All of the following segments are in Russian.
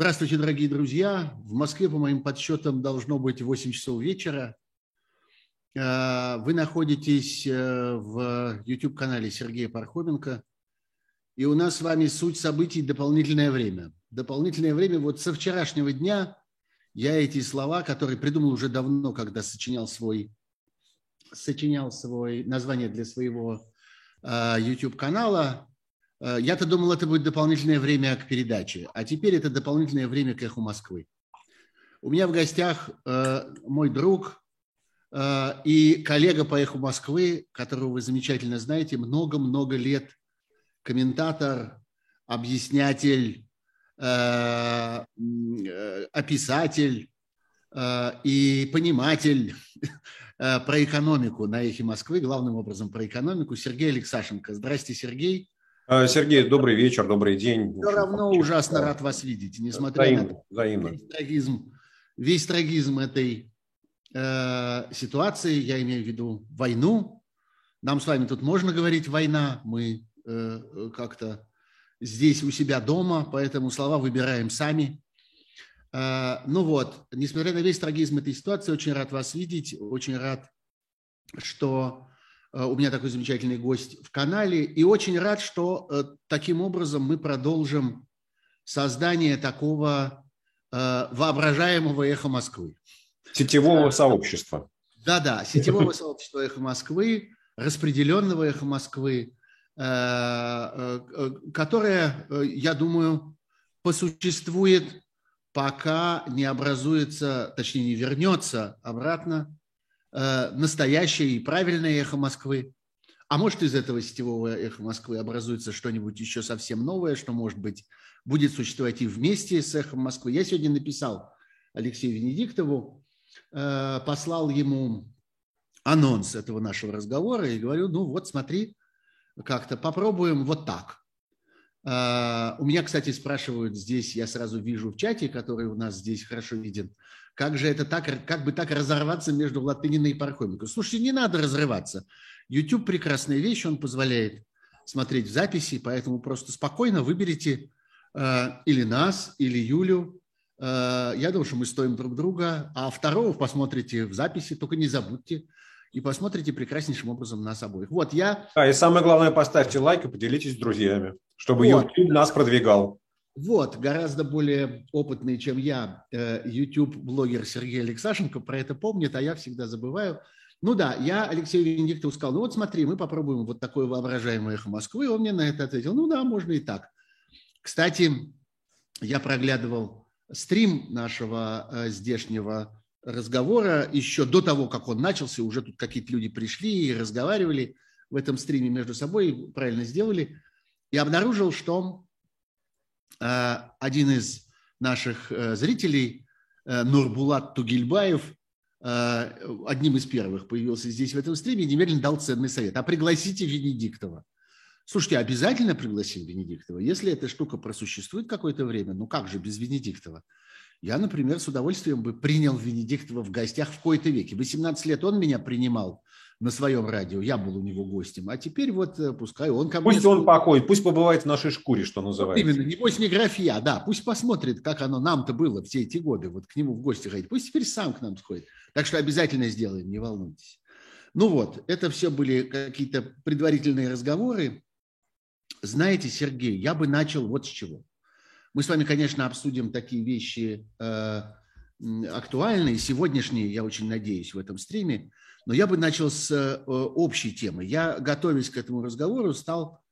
Здравствуйте, дорогие друзья. В Москве, по моим подсчетам, должно быть 8 часов вечера. Э, вы находитесь э, в YouTube-канале Сергея Пархоменко. И у нас с вами суть событий «Дополнительное время». Дополнительное время вот со вчерашнего дня я эти слова, которые придумал уже давно, когда сочинял свой, сочинял свой название для своего э, YouTube-канала, я-то думал, это будет дополнительное время к передаче, а теперь это дополнительное время к эху Москвы. У меня в гостях э, мой друг э, и коллега по эху Москвы, которого вы замечательно знаете, много-много лет комментатор, объяснятель, описатель и пониматель про экономику на эхе Москвы, главным образом про экономику, Сергей Алексашенко. Здрасте, Сергей. А, Сергей, добрый вечер, добрый день. Все равно ужасно рад вас видеть, несмотря взаимно, на взаимно. Весь, трагизм, весь трагизм этой э, ситуации, я имею в виду войну. Нам с вами тут можно говорить война, мы э, как-то здесь у себя дома, поэтому слова выбираем сами. Э, ну вот, несмотря на весь трагизм этой ситуации, очень рад вас видеть, очень рад, что Э, у меня такой замечательный гость в канале. И очень рад, что э, таким образом мы продолжим создание такого э, воображаемого эхо Москвы. Сетевого сообщества. Да-да, сетевого сообщества эхо Москвы, распределенного эхо Москвы, которое, я думаю, посуществует, пока не образуется, точнее не вернется обратно Э, настоящее и правильное эхо Москвы. А может, из этого сетевого эхо Москвы образуется что-нибудь еще совсем новое, что, может быть, будет существовать и вместе с эхом Москвы. Я сегодня написал Алексею Венедиктову, э, послал ему анонс этого нашего разговора и говорю, ну вот смотри, как-то попробуем вот так. Э, у меня, кстати, спрашивают здесь, я сразу вижу в чате, который у нас здесь хорошо виден, как же это так, как бы так разорваться между Латыниной и Пархоменко? Слушайте, не надо разрываться. YouTube прекрасная вещь, он позволяет смотреть в записи, поэтому просто спокойно выберите э, или нас, или Юлю. Э, я думаю, что мы стоим друг друга, а второго посмотрите в записи, только не забудьте и посмотрите прекраснейшим образом нас обоих. Вот я... А, и самое главное, поставьте лайк и поделитесь с друзьями, чтобы вот. YouTube нас продвигал. Вот, гораздо более опытный, чем я, э, YouTube-блогер Сергей Алексашенко про это помнит, а я всегда забываю. Ну да, я Алексею Венедиктову сказал, ну вот смотри, мы попробуем вот такое воображаемое эхо Москвы. Он мне на это ответил, ну да, можно и так. Кстати, я проглядывал стрим нашего э, здешнего разговора еще до того, как он начался, уже тут какие-то люди пришли и разговаривали в этом стриме между собой, правильно сделали, и обнаружил, что Э, один из наших э, зрителей, э, Нурбулат Тугильбаев, одним из первых появился здесь в этом стриме и немедленно дал ценный совет. А пригласите Венедиктова. Слушайте, обязательно пригласим Венедиктова. Если эта штука просуществует какое-то время, ну как же без Венедиктова? Я, например, с удовольствием бы принял Венедиктова в гостях в кои-то веке. 18 лет он меня принимал на своем радио, я был у него гостем, а теперь вот э, пускай он ко мне... Пусть он покоит, пусть побывает в нашей шкуре, что называется. Вот именно, небось не графия, да, пусть посмотрит, как оно нам-то было все эти годы, вот к нему в гости ходить, пусть теперь сам к нам сходит. Так что обязательно сделаем, не волнуйтесь. Ну вот, это все были какие-то предварительные разговоры. Знаете, Сергей, я бы начал вот с чего. Мы с вами, конечно, обсудим такие вещи э, актуальные, сегодняшние, я очень надеюсь, в этом стриме. Но я бы начал с э, общей темы. Я, готовясь к этому разговору, стал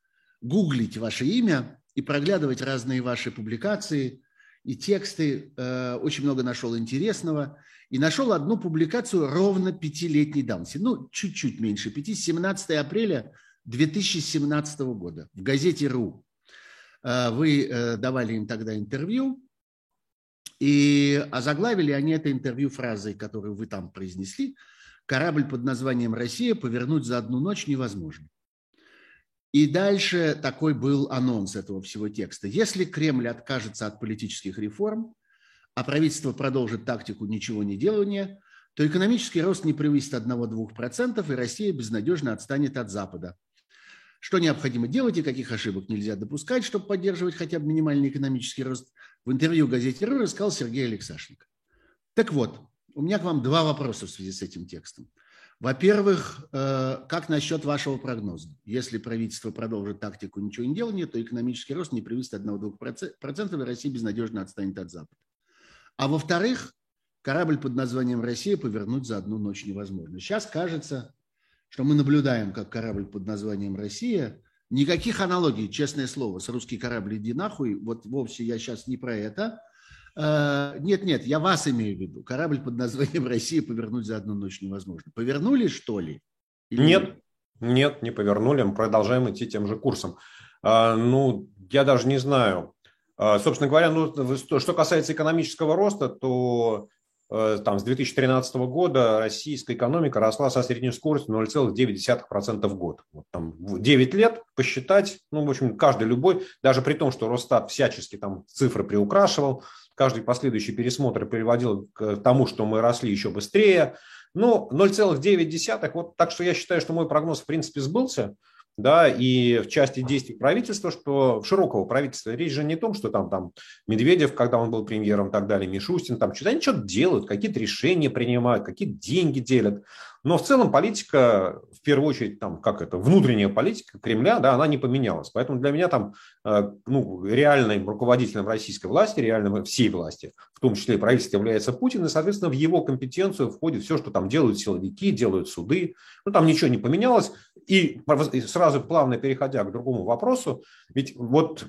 гуглить ваше имя и проглядывать разные ваши публикации и тексты. Э, очень много нашел интересного. И нашел одну публикацию ровно пятилетней давности. Ну, чуть-чуть меньше пяти. 17 апреля 2017 года в газете «РУ». Э, вы давали им тогда интервью, и озаглавили они это интервью фразой, которую вы там произнесли – корабль под названием «Россия» повернуть за одну ночь невозможно. И дальше такой был анонс этого всего текста. Если Кремль откажется от политических реформ, а правительство продолжит тактику ничего не делания, то экономический рост не превысит 1-2%, и Россия безнадежно отстанет от Запада. Что необходимо делать и каких ошибок нельзя допускать, чтобы поддерживать хотя бы минимальный экономический рост? в интервью газете «Ру» рассказал Сергей Алексашенко. Так вот, у меня к вам два вопроса в связи с этим текстом. Во-первых, э, как насчет вашего прогноза? Если правительство продолжит тактику ничего не делания, то экономический рост не превысит 1-2%, и Россия безнадежно отстанет от Запада. А во-вторых, корабль под названием «Россия» повернуть за одну ночь невозможно. Сейчас кажется, что мы наблюдаем, как корабль под названием «Россия» Никаких аналогий, честное слово, с русский корабль иди нахуй. Вот вовсе я сейчас не про это. Э, нет, нет, я вас имею в виду. Корабль под названием Россия повернуть за одну ночь невозможно. Повернули, что ли? Или нет, нет, не повернули. Мы продолжаем идти тем же курсом. А, ну, я даже не знаю. А, собственно говоря, ну, что касается экономического роста, то Э, там, с 2013 года российская экономика росла со средней скоростью 0,9% в год. Вот, там, 9 лет посчитать, ну, в общем, каждый любой, даже при том, что Росстат всячески там цифры приукрашивал, каждый последующий пересмотр приводил к тому, что мы росли еще быстрее. Ну, 0,9, вот так что я считаю, что мой прогноз в принципе сбылся да, и в части действий правительства, что широкого правительства, речь же не о том, что там, там Медведев, когда он был премьером и так далее, Мишустин, там что-то, они что-то делают, какие-то решения принимают, какие-то деньги делят. Но в целом политика, в первую очередь, там, как это, внутренняя политика Кремля, да, она не поменялась. Поэтому для меня там, э, ну, реальным руководителем российской власти, реальным всей власти, в том числе и правительство, является Путин, и, соответственно, в его компетенцию входит все, что там делают силовики, делают суды. Ну, там ничего не поменялось. И сразу плавно переходя к другому вопросу, ведь вот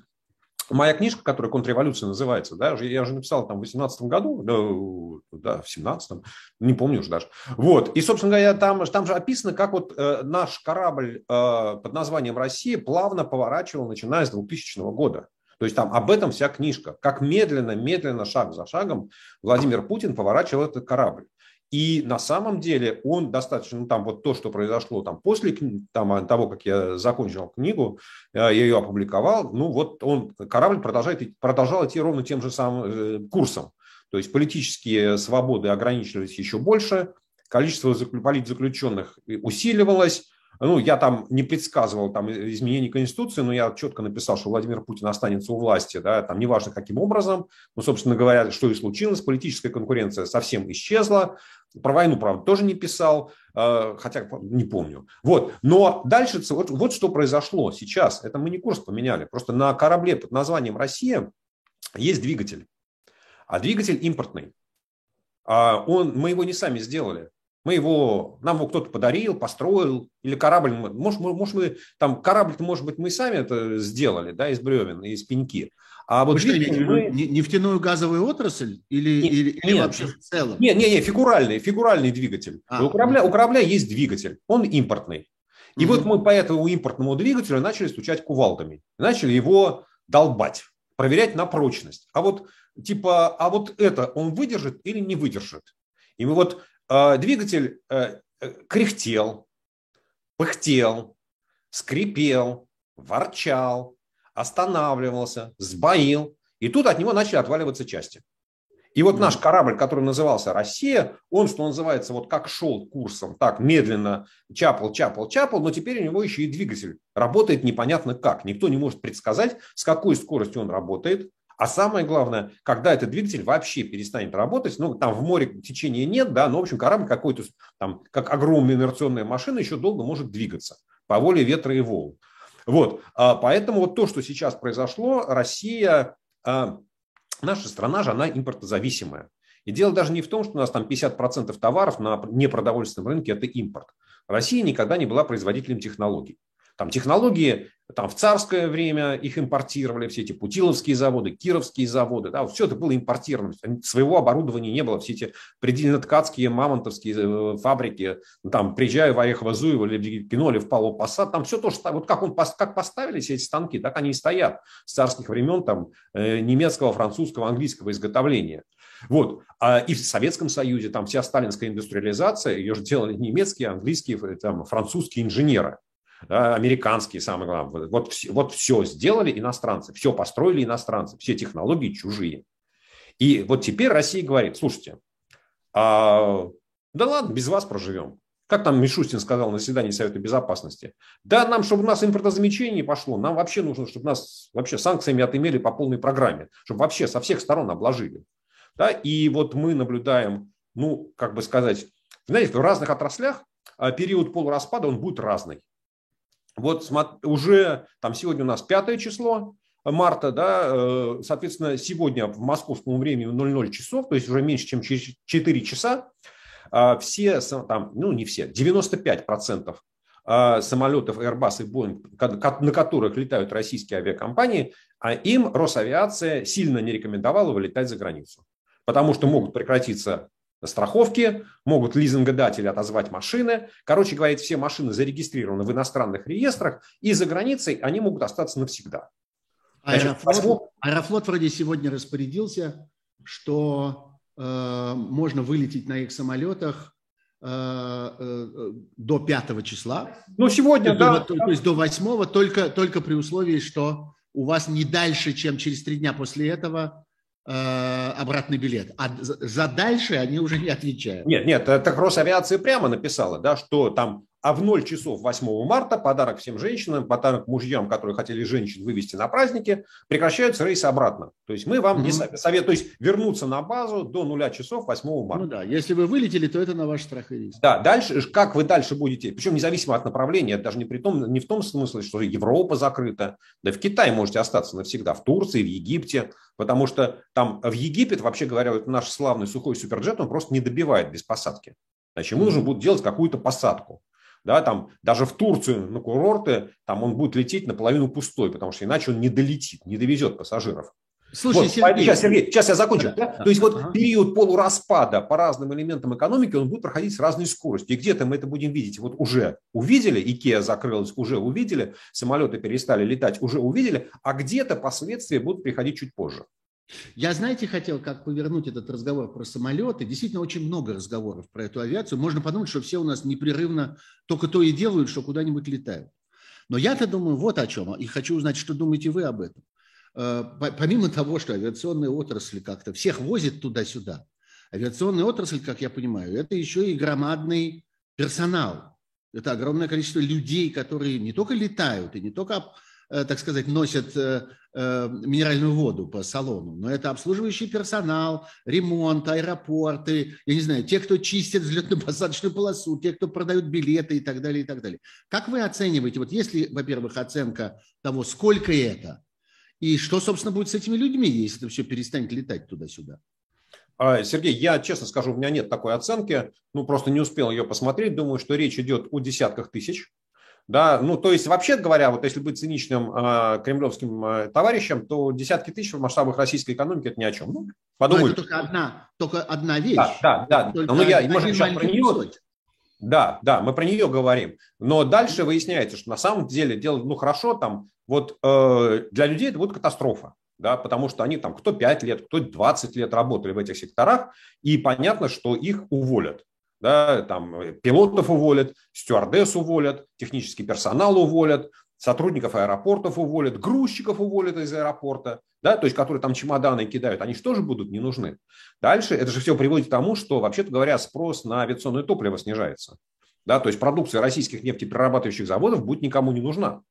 моя книжка, которая «Контрреволюция» называется, да, я уже написал там в 18 году, да, да в 17 не помню уже даже. Вот, и, собственно говоря, там, там же описано, как вот э, наш корабль э, под названием «Россия» плавно поворачивал, начиная с 2000 года. То есть там об этом вся книжка. Как медленно, медленно, шаг за шагом Владимир Путин поворачивал этот корабль. И на самом деле он достаточно, ну, там вот то, что произошло там после там, того, как я закончил книгу, э, я ее опубликовал, ну вот он, корабль продолжает, продолжал идти ровно тем же самым э, курсом. То есть политические свободы ограничивались еще больше, количество политзаключенных усиливалось, ну, я там не предсказывал там изменений Конституции, но я четко написал, что Владимир Путин останется у власти, да, там неважно каким образом. Ну, собственно говоря, что и случилось, политическая конкуренция совсем исчезла. Про войну, правда, тоже не писал, э, хотя не помню. Вот. Но дальше вот, вот что произошло сейчас. Это мы не курс поменяли. Просто на корабле под названием «Россия» есть двигатель. А двигатель импортный. А он, мы его не сами сделали. Мы его, нам его кто-то подарил, построил, или корабль, может, может мы, там корабль-то, может быть, мы сами это сделали, да, из бревен, из пеньки. А вот что, мы... нефтяную газовую отрасль или, нет, или, или нет, вообще в целом? Нет, нет, нет, фигуральный, фигуральный двигатель. А, у, корабля, у корабля есть двигатель, он импортный. И угу. вот мы по этому импортному двигателю начали стучать кувалдами, начали его долбать, проверять на прочность. А вот типа, а вот это он выдержит или не выдержит? И мы вот двигатель э, э, кряхтел, пыхтел, скрипел, ворчал, останавливался, сбоил, и тут от него начали отваливаться части. И вот наш корабль, который назывался «Россия», он, что называется, вот как шел курсом, так медленно чапал, чапал, чапал, но теперь у него еще и двигатель работает непонятно как. Никто не может предсказать, с какой скоростью он работает. А самое главное, когда этот двигатель вообще перестанет работать, ну, там в море течения нет, да, но, в общем, корабль какой-то, там, как огромная инерционная машина, еще долго может двигаться по воле ветра и волн. Вот, а поэтому вот то, что сейчас произошло, Россия, а, наша страна же, она импортозависимая. И дело даже не в том, что у нас там 50% товаров на непродовольственном рынке – это импорт. Россия никогда не была производителем технологий. Там технологии там в царское время их импортировали, все эти путиловские заводы, кировские заводы, да, все это было импортировано. Своего оборудования не было, все эти предельно-ткацкие, мамонтовские э, фабрики, там, приезжая в Орехово-Зуево или в Кино, в Павлов Посад, там все то, что, вот как, он, как поставили все эти станки, так они и стоят с царских времен там, э, немецкого, французского, английского изготовления. Вот. А и в Советском Союзе там вся сталинская индустриализация, ее же делали немецкие, английские, там, французские инженеры американские, самое главное. Вот, вот все сделали иностранцы, все построили иностранцы, все технологии чужие. И вот теперь Россия говорит, слушайте, а, да ладно, без вас проживем. Как там Мишустин сказал на заседании Совета Безопасности? Да, нам, чтобы у нас импортозамещение пошло, нам вообще нужно, чтобы нас вообще санкциями отымели по полной программе, чтобы вообще со всех сторон обложили. Да? И вот мы наблюдаем, ну, как бы сказать, знаете, в разных отраслях а, период полураспада, он будет разный. Вот уже там сегодня у нас пятое число, марта, да, э, соответственно, сегодня в московском времени 00 часов, то есть уже меньше, чем через 4 часа, а, все, там, ну не все, 95% а, самолетов Airbus и Boeing, на которых летают российские авиакомпании, а им Росавиация сильно не рекомендовала вылетать за границу. Потому что могут прекратиться страховки, могут лизингодатели отозвать машины. Короче говоря, все машины зарегистрированы в иностранных реестрах, и за границей они могут остаться навсегда. Аэрофлот, Аэрофлот вроде сегодня распорядился, что Э, можно вылететь на их самолетах э, э, до 5 числа. Ну, сегодня, да. То, то есть до 8 только, только при условии, что у вас не дальше, чем через три дня после этого обратный билет. А за дальше они уже не отвечают. Нет, нет, это Росавиация прямо написала, да, что там а в 0 часов 8 марта подарок всем женщинам, подарок мужьям, которые хотели женщин вывести на праздники, прекращаются рейсы обратно. То есть мы вам mm-hmm. не советуем, то есть вернуться на базу до 0 часов 8 марта. Ну да, если вы вылетели, то это на ваш страх и риск. Да, дальше, как вы дальше будете, причем независимо от направления, даже не, при том, не в том смысле, что Европа закрыта, да в Китае можете остаться навсегда, в Турции, в Египте, потому что там в Египет, вообще говоря, вот наш славный сухой суперджет, он просто не добивает без посадки. Значит, ему нужно будет делать какую-то посадку да, там даже в Турцию на курорты, там он будет лететь наполовину пустой, потому что иначе он не долетит, не довезет пассажиров. Слушай, вот, Сергей, сейчас, Сергей, сейчас я закончу. Да? Да? То есть вот ага. период полураспада по разным элементам экономики, он будет проходить с разной скоростью. И где-то мы это будем видеть. Вот уже увидели, Икеа закрылась, уже увидели, самолеты перестали летать, уже увидели, а где-то последствия будут приходить чуть позже. Я, знаете, хотел как повернуть этот разговор про самолеты. Действительно, очень много разговоров про эту авиацию. Можно подумать, что все у нас непрерывно только то и делают, что куда-нибудь летают. Но я-то думаю вот о чем. И хочу узнать, что думаете вы об этом. Э, помимо того, что авиационная отрасль как-то всех возит туда-сюда, авиационная отрасль, как я понимаю, это еще и громадный персонал. Это огромное количество людей, которые не только летают и не только так сказать, носят э, э, минеральную воду по салону, но это обслуживающий персонал, ремонт, аэропорты, я не знаю, те, кто чистят взлетно-посадочную полосу, те, кто продают билеты и так далее, и так далее. Как вы оцениваете, вот если, во-первых, оценка того, сколько это, и что, собственно, будет с этими людьми, если это все перестанет летать туда-сюда? А, Сергей, я честно скажу, у меня нет такой оценки, ну просто не успел ее посмотреть. Думаю, что речь идет о десятках тысяч. Да, ну, то есть, вообще говоря, вот если быть циничным э, кремлевским э, товарищем, то десятки тысяч в масштабах российской экономики – это ни о чем. Ну, подумай. это только одна, только одна вещь. Да, да, да. Только ну, я, мы же сейчас про нее, да, да, мы про нее говорим. Но дальше выясняется, что на самом деле дело, ну, хорошо, там, вот э, для людей это будет катастрофа. Да, потому что они там кто 5 лет, кто 20 лет работали в этих секторах, и понятно, что их уволят да, там пилотов уволят, стюардесс уволят, технический персонал уволят, сотрудников аэропортов уволят, грузчиков уволят из аэропорта, да, то есть которые там чемоданы кидают, они же тоже будут не нужны. Дальше это же все приводит к тому, что, вообще-то говоря, спрос на авиационное топливо снижается. Да, то есть продукция российских нефтеперерабатывающих заводов будет никому не нужна.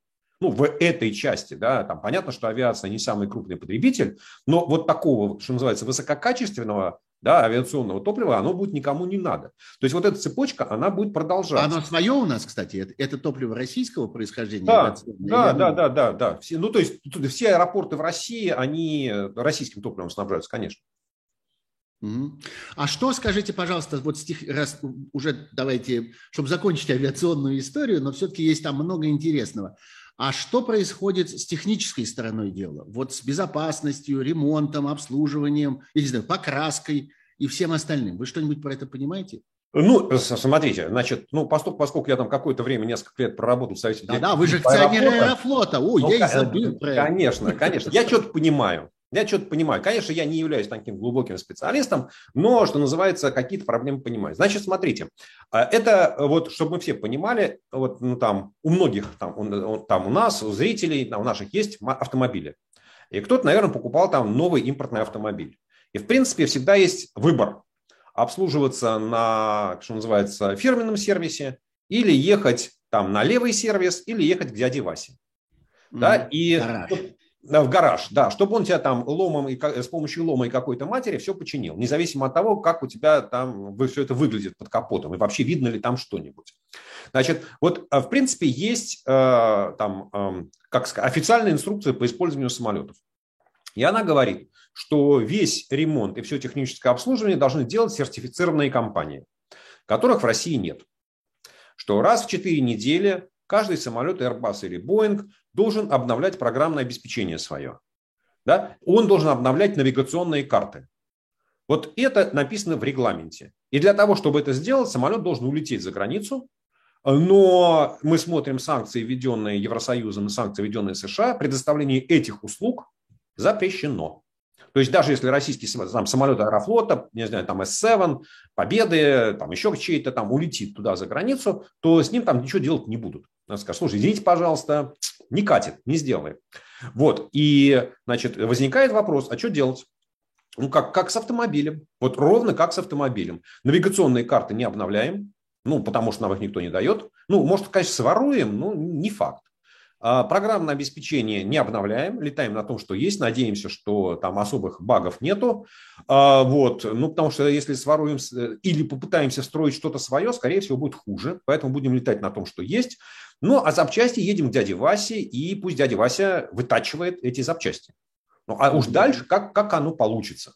Ну, в этой части, да, там понятно, что авиация не самый крупный потребитель, но вот такого, что называется, высококачественного да, авиационного топлива, оно будет никому не надо. То есть вот эта цепочка, она будет продолжаться. Оно свое у нас, кстати, это, это топливо российского происхождения? Да, да, да, да, да, да. Все, ну, то есть все аэропорты в России, они российским топливом снабжаются, конечно. А что, скажите, пожалуйста, вот стих, раз уже давайте, чтобы закончить авиационную историю, но все-таки есть там много интересного. А что происходит с технической стороной дела? Вот с безопасностью, ремонтом, обслуживанием, я не знаю, покраской и всем остальным. Вы что-нибудь про это понимаете? Ну, смотрите, значит, ну, поскольку, поскольку я там какое-то время, несколько лет проработал в Совете Да, да, вы же акционер Аэрофлота. Ой, ну, я и забыл про это. Конечно, конечно. Я что-то понимаю. Я что-то понимаю. Конечно, я не являюсь таким глубоким специалистом, но, что называется, какие-то проблемы понимаю. Значит, смотрите, а, это вот, чтобы мы все понимали, вот ну, там у многих, там, там у нас, у зрителей, там, у наших есть автомобили. И кто-то, наверное, покупал там новый импортный автомобиль. И, в принципе, всегда есть выбор. обслуживаться на, что называется, фирменном сервисе, или ехать там на левый сервис, или ехать к дяде Васе. Mm, да, и гараж. В гараж, да, чтобы он тебя там ломом и с помощью лома и какой-то матери все починил, независимо от того, как у тебя там все это выглядит под капотом и вообще видно ли там что-нибудь. Значит, вот в принципе есть э, там, э, как сказать, официальная инструкция по использованию самолетов. И она говорит, что весь ремонт и все техническое обслуживание должны делать сертифицированные компании, которых в России нет. Что раз в 4 недели каждый самолет Airbus или Boeing должен обновлять программное обеспечение свое. Да? Он должен обновлять навигационные карты. Вот это написано в регламенте. И для того, чтобы это сделать, самолет должен улететь за границу, но мы смотрим санкции, введенные Евросоюзом и санкции, введенные США, предоставление этих услуг запрещено. То есть даже если российский там, самолет Аэрофлота, не знаю, там С-7, Победы, там еще чей-то там улетит туда за границу, то с ним там ничего делать не будут. Скажут, слушай, извините, пожалуйста, не катит, не сделаем. Вот, и, значит, возникает вопрос, а что делать? Ну, как, как с автомобилем. Вот ровно как с автомобилем. Навигационные карты не обновляем, ну, потому что нам их никто не дает. Ну, может, конечно, своруем, но не факт. А, программное обеспечение не обновляем, летаем на том, что есть, надеемся, что там особых багов нету. А, вот. Ну, потому что если своруем или попытаемся строить что-то свое, скорее всего, будет хуже. Поэтому будем летать на том, что есть. Ну, а запчасти едем к дяде Васе, и пусть дядя Вася вытачивает эти запчасти. Ну, а уж дальше, как, как оно получится.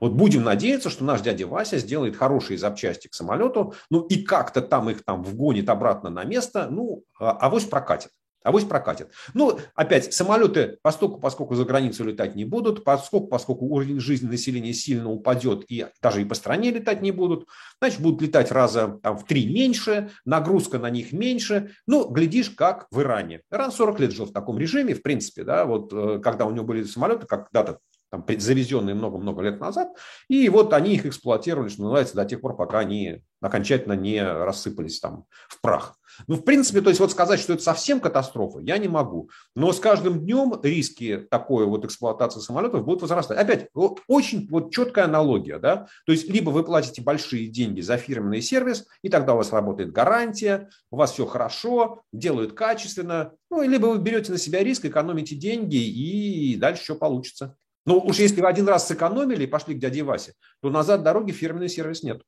Вот будем надеяться, что наш дядя Вася сделает хорошие запчасти к самолету, ну и как-то там их там вгонит обратно на место, ну, а авось прокатит. Авось прокатит. Ну, опять, самолеты, поскольку, поскольку за границу летать не будут, поскольку, поскольку уровень жизни населения сильно упадет и даже и по стране летать не будут, значит, будут летать раза там, в три меньше, нагрузка на них меньше. Ну, глядишь, как в Иране. Иран 40 лет жил в таком режиме, в принципе, да, вот э, когда у него были самолеты, когда-то там, завезенные много-много лет назад, и вот они их эксплуатировали, что называется, до тех пор, пока они окончательно не рассыпались там в прах. Ну, в принципе, то есть вот сказать, что это совсем катастрофа, я не могу. Но с каждым днем риски такой вот эксплуатации самолетов будут возрастать. Опять, очень вот четкая аналогия, да, то есть либо вы платите большие деньги за фирменный сервис, и тогда у вас работает гарантия, у вас все хорошо, делают качественно, ну, либо вы берете на себя риск, экономите деньги, и дальше что получится. Ну, уж если вы один раз сэкономили и пошли к дяде Васе, то назад дороги фирменный сервис нет.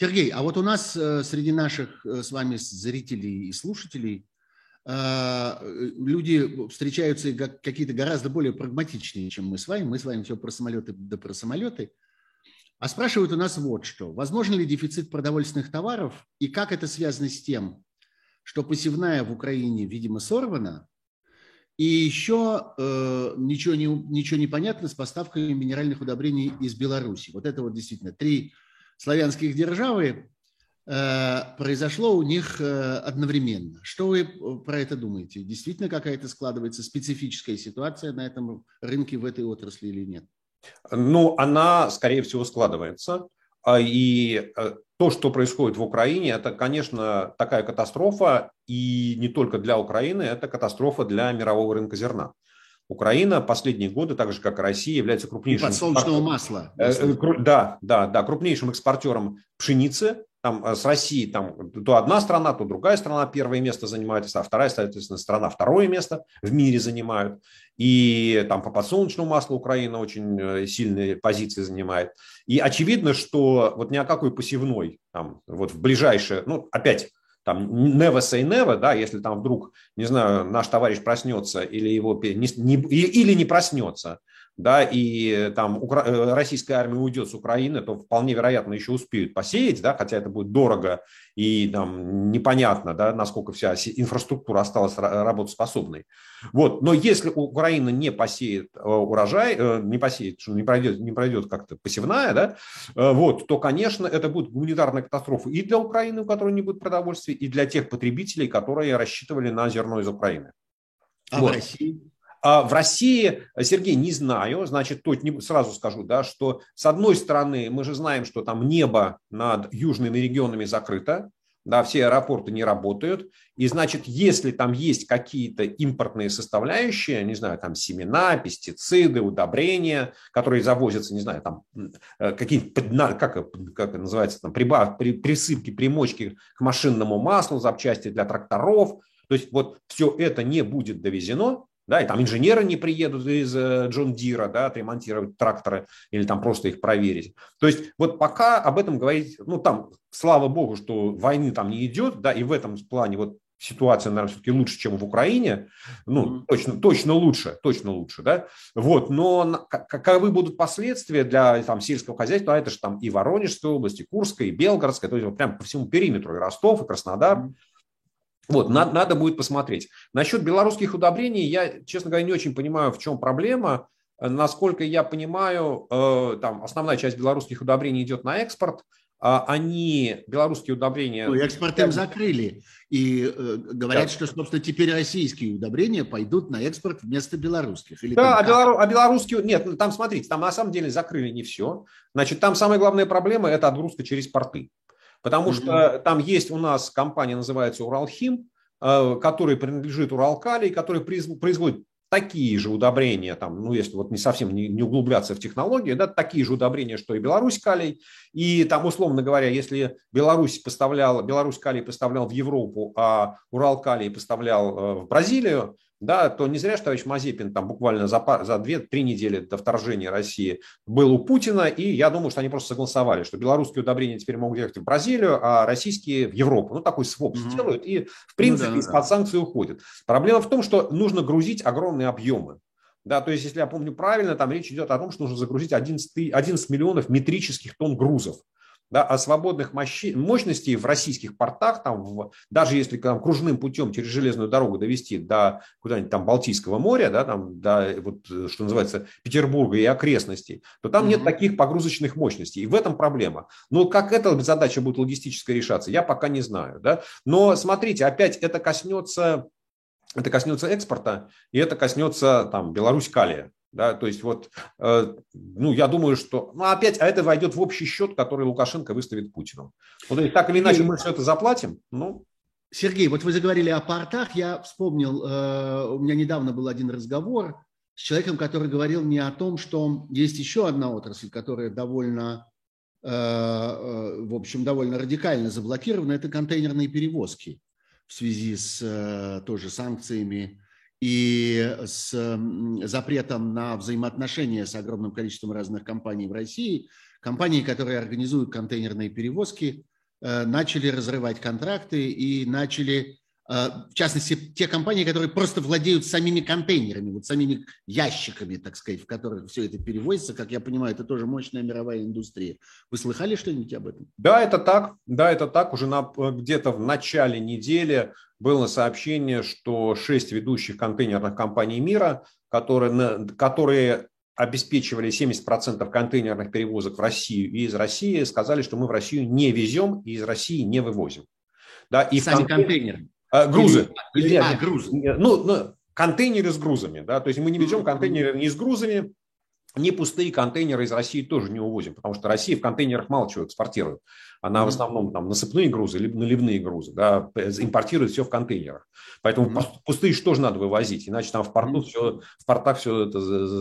Сергей, а вот у нас э, среди наших э, с вами зрителей и слушателей э, люди встречаются какие-то гораздо более прагматичные, чем мы с вами. Мы с вами все про самолеты да про самолеты. А спрашивают у нас вот что. Возможен ли дефицит продовольственных товаров и как это связано с тем, что посевная в Украине, видимо, сорвана, и еще э, ничего, не, ничего не понятно с поставками минеральных удобрений из Беларуси. Вот это вот действительно три славянских державы э, произошло у них э, одновременно. Что вы э, про это думаете? Действительно какая-то складывается специфическая ситуация на этом рынке, в этой отрасли или нет? Ну, она, скорее всего, складывается. А, и э, то, что происходит в Украине, это, конечно, такая катастрофа, и не только для Украины, это катастрофа для мирового рынка зерна. Украина последние годы, так же как и Россия, является крупнейшим... И подсолнечного масла. Э, да, да, да, крупнейшим экспортером пшеницы там э, с Россией там то одна страна, то другая страна первое место занимает, а вторая, соответственно, страна второе место в мире занимают. И там по подсолнечному маслу Украина очень э, сильные позиции занимает. И очевидно, что вот ни о какой посевной там вот в ближайшее, ну опять там never say never, да, если там вдруг, не знаю, наш товарищ проснется или его не, не, или не проснется, да, и там укра... Э, российская армия уйдет с Украины, то вполне вероятно еще успеют посеять, да, хотя это будет дорого и там непонятно, да, насколько вся инфраструктура осталась работоспособной. Вот, но если Украина не посеет э, урожай, э, не посеет, что не пройдет, не пройдет как-то посевная, да, вот, то, конечно, это будет гуманитарная катастрофа и для Украины, у которой не будет продовольствия, и для тех потребителей, которые рассчитывали на зерно из Украины. А вот. в России? А в России, Сергей, не знаю, значит, тут сразу скажу, да, что с одной стороны мы же знаем, что там небо над южными регионами закрыто, да, все аэропорты не работают, и значит, если там есть какие-то импортные составляющие, не знаю, там семена, пестициды, удобрения, которые завозятся, не знаю, там э, какие-то, как, как это называется, там, прибав, при, присыпки, примочки к машинному маслу, запчасти для тракторов, то есть вот все это не будет довезено, да, и там инженеры не приедут из э, Джон Дира, да, отремонтировать тракторы или там просто их проверить. То есть вот пока об этом говорить, ну там, слава богу, что войны там не идет, да, и в этом плане вот ситуация, наверное, все-таки лучше, чем в Украине, ну, точно, точно лучше, точно лучше, да, вот, но каковы будут последствия для там сельского хозяйства, а это же там и Воронежская область, и Курская, и Белгородская, то есть вот прям по всему периметру, и Ростов, и Краснодар, вот, надо, надо будет посмотреть. Насчет белорусских удобрений, я, честно говоря, не очень понимаю, в чем проблема. Насколько я понимаю, э, там основная часть белорусских удобрений идет на экспорт. А они, белорусские удобрения... Ну, экспорт им закрыли. И э, говорят, да. что, собственно, теперь российские удобрения пойдут на экспорт вместо белорусских. Или да, а, белору, а белорусские... Нет, ну, там, смотрите, там на самом деле закрыли не все. Значит, там самая главная проблема – это отгрузка через порты. Потому что там есть у нас компания, называется Уралхим, э, который принадлежит Уралкалий, который производит такие же удобрения, там, ну, если вот не совсем не, не углубляться в технологии, да, такие же удобрения, что и Беларусь калий. И там, условно говоря, если Беларусь поставлял, Беларусь калий поставлял в Европу, а Урал калий поставлял э, в Бразилию, да, то не зря, что товарищ Мазепин там буквально за, за 2-3 недели до вторжения России был у Путина, и я думаю, что они просто согласовали, что белорусские удобрения теперь могут ехать в Бразилию, а российские в Европу. Ну, такой своп mm-hmm. сделают, и, в принципе, ну, да, из-под да. санкций уходят. Проблема в том, что нужно грузить огромные объемы. Да, то есть, если я помню правильно, там речь идет о том, что нужно загрузить 11, 11 миллионов метрических тонн грузов да, а свободных мощностей в российских портах, там, в, даже если там, кружным путем через железную дорогу довести до куда-нибудь там Балтийского моря, да, там, до, вот, что называется, Петербурга и окрестностей, то там mm-hmm. нет таких погрузочных мощностей. И в этом проблема. Но как эта задача будет логистическая решаться, я пока не знаю. Да? Но смотрите, опять это коснется это коснется экспорта, и это коснется там Беларусь-Калия. Да, то есть вот, э, ну, я думаю, что, ну, опять, а это войдет в общий счет, который Лукашенко выставит Путину. Вот ну, так или иначе мы все это заплатим, ну. Сергей, вот вы заговорили о портах, я вспомнил, э, у меня недавно был один разговор с человеком, который говорил мне о том, что есть еще одна отрасль, которая довольно, э, в общем, довольно радикально заблокирована, это контейнерные перевозки в связи с тоже санкциями и с запретом на взаимоотношения с огромным количеством разных компаний в России, компании, которые организуют контейнерные перевозки, э, начали разрывать контракты и начали в частности, те компании, которые просто владеют самими контейнерами, вот самими ящиками, так сказать, в которых все это перевозится. Как я понимаю, это тоже мощная мировая индустрия. Вы слыхали что-нибудь об этом? Да, это так. Да, это так. Уже на, где-то в начале недели было сообщение, что шесть ведущих контейнерных компаний мира, которые, которые обеспечивали 70% контейнерных перевозок в Россию и из России, сказали, что мы в Россию не везем и из России не вывозим. Да, и Сами контейнеры. А, грузы. Или, а, грузы. Ну, ну, контейнеры с грузами. Да? То есть мы не везем контейнеры не с грузами, не пустые контейнеры из России тоже не увозим, потому что Россия в контейнерах мало чего экспортирует. Она в основном там насыпные грузы, либо наливные грузы, да, импортирует все в контейнерах. Поэтому mm-hmm. пустые что же надо вывозить, иначе там в, порту mm-hmm. все, в портах все это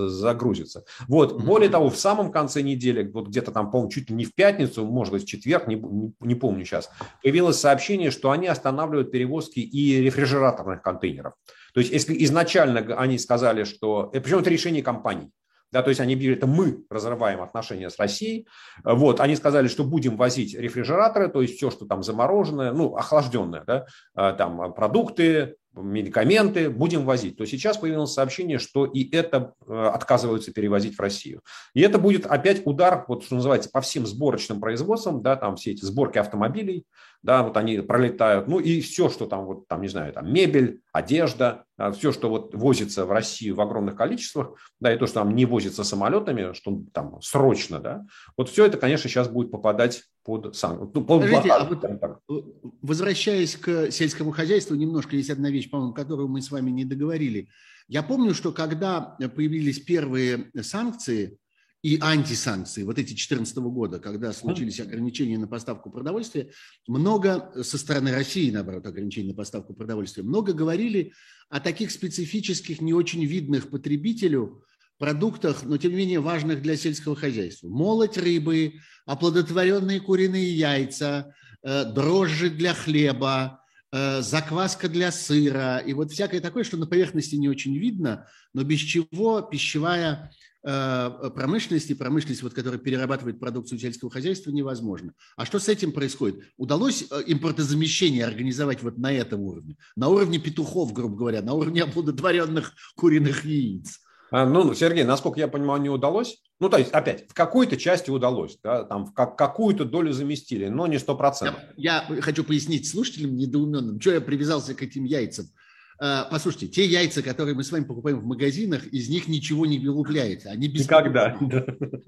загрузится. Вот, mm-hmm. более того, в самом конце недели, вот где-то там, по-моему, чуть ли не в пятницу, может быть, в четверг, не, не, не помню сейчас, появилось сообщение, что они останавливают перевозки и рефрижераторных контейнеров. То есть, если изначально они сказали, что... Э, Причем это решение компаний. Да, то есть они говорят, это мы разрываем отношения с Россией. Вот, они сказали, что будем возить рефрижераторы, то есть все, что там замороженное, ну, охлажденное, да, а, там продукты, медикаменты будем возить, то сейчас появилось сообщение, что и это э, отказываются перевозить в Россию. И это будет опять удар, вот что называется, по всем сборочным производствам, да, там все эти сборки автомобилей, да, вот они пролетают, ну и все, что там, вот там, не знаю, там мебель, одежда, все, что вот возится в Россию в огромных количествах, да, и то, что там не возится самолетами, что там срочно, да, вот все это, конечно, сейчас будет попадать под санкции. Ну, под Подождите, а вот, э, возвращаясь к сельскому хозяйству, немножко есть одна вещь, по-моему, которую мы с вами не договорили. Я помню, что когда появились первые санкции, и антисанкции, вот эти 2014 года, когда случились ограничения на поставку продовольствия, много со стороны России, наоборот, ограничений на поставку продовольствия, много говорили о таких специфических, не очень видных потребителю продуктах, но тем не менее важных для сельского хозяйства. Молоть рыбы, оплодотворенные куриные яйца, э, дрожжи для хлеба, э, закваска для сыра и вот всякое такое, что на поверхности не очень видно, но без чего пищевая э, промышленность и промышленность, вот, которая перерабатывает продукцию сельского хозяйства, невозможно. А что с этим происходит? Удалось импортозамещение организовать вот на этом уровне? На уровне петухов, грубо говоря, на уровне оплодотворенных куриных яиц? А, ну, Сергей, насколько я понимаю, не удалось. Ну, то есть, опять, в какой-то части удалось, да, там в какую-то долю заместили, но не сто процентов. Я, я хочу пояснить слушателям недоуменным, что я привязался к этим яйцам. А, послушайте, те яйца, которые мы с вами покупаем в магазинах, из них ничего не вылупляется. Они без... Никогда.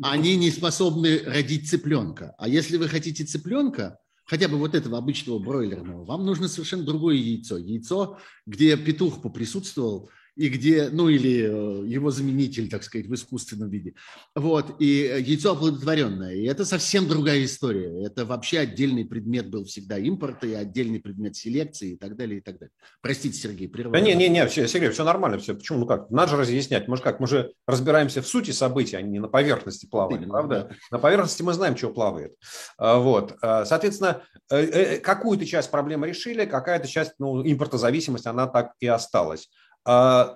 Они не способны родить цыпленка. А если вы хотите цыпленка, хотя бы вот этого обычного бройлерного, вам нужно совершенно другое яйцо. Яйцо, где петух поприсутствовал, и где, ну или э, его заменитель, так сказать, в искусственном виде. Вот, и яйцо оплодотворенное. И это совсем другая история. Это вообще отдельный предмет был всегда импорта, и отдельный предмет селекции и так далее, и так далее. Простите, Сергей, прервал. Да не, не, не, все, Сергей, все нормально, все. Почему? Ну как, надо же разъяснять. Мы же как, мы же разбираемся в сути событий, а не на поверхности плавания, Именно, правда? Да. На поверхности мы знаем, что плавает. А, вот, а, соответственно, э, э, какую-то часть проблемы решили, какая-то часть, ну, импортозависимость, она так и осталась. А,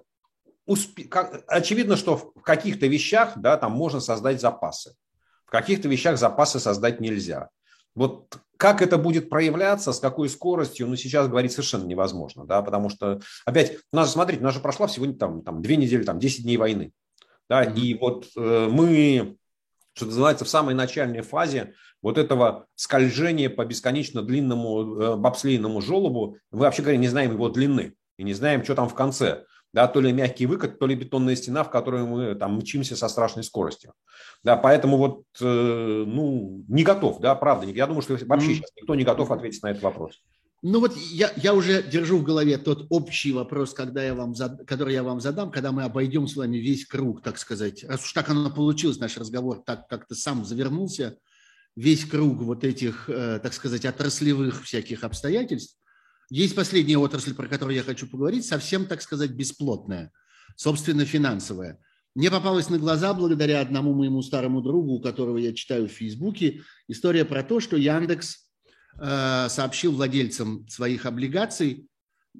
очевидно, что в каких-то вещах да, там можно создать запасы, в каких-то вещах запасы создать нельзя. Вот как это будет проявляться, с какой скоростью, ну, сейчас говорить совершенно невозможно, да, потому что, опять, у нас, смотрите, у нас же прошла всего там, там две недели, там, 10 дней войны, да, mm-hmm. и вот э, мы, что называется, в самой начальной фазе вот этого скольжения по бесконечно длинному э, бобслейному желобу, мы вообще говоря не знаем его длины и не знаем, что там в конце да, то ли мягкий выкат, то ли бетонная стена, в которую мы там мчимся со страшной скоростью. Да, поэтому вот, э, ну, не готов, да, правда. Я думаю, что вообще сейчас никто не готов ответить на этот вопрос. Ну вот я, я уже держу в голове тот общий вопрос, когда я вам зад, который я вам задам, когда мы обойдем с вами весь круг, так сказать. Раз уж так оно получилось, наш разговор так как-то сам завернулся, весь круг вот этих, э, так сказать, отраслевых всяких обстоятельств, есть последняя отрасль, про которую я хочу поговорить, совсем, так сказать, бесплотная, собственно, финансовая. Мне попалась на глаза благодаря одному моему старому другу, у которого я читаю в Фейсбуке, история про то, что Яндекс э, сообщил владельцам своих облигаций,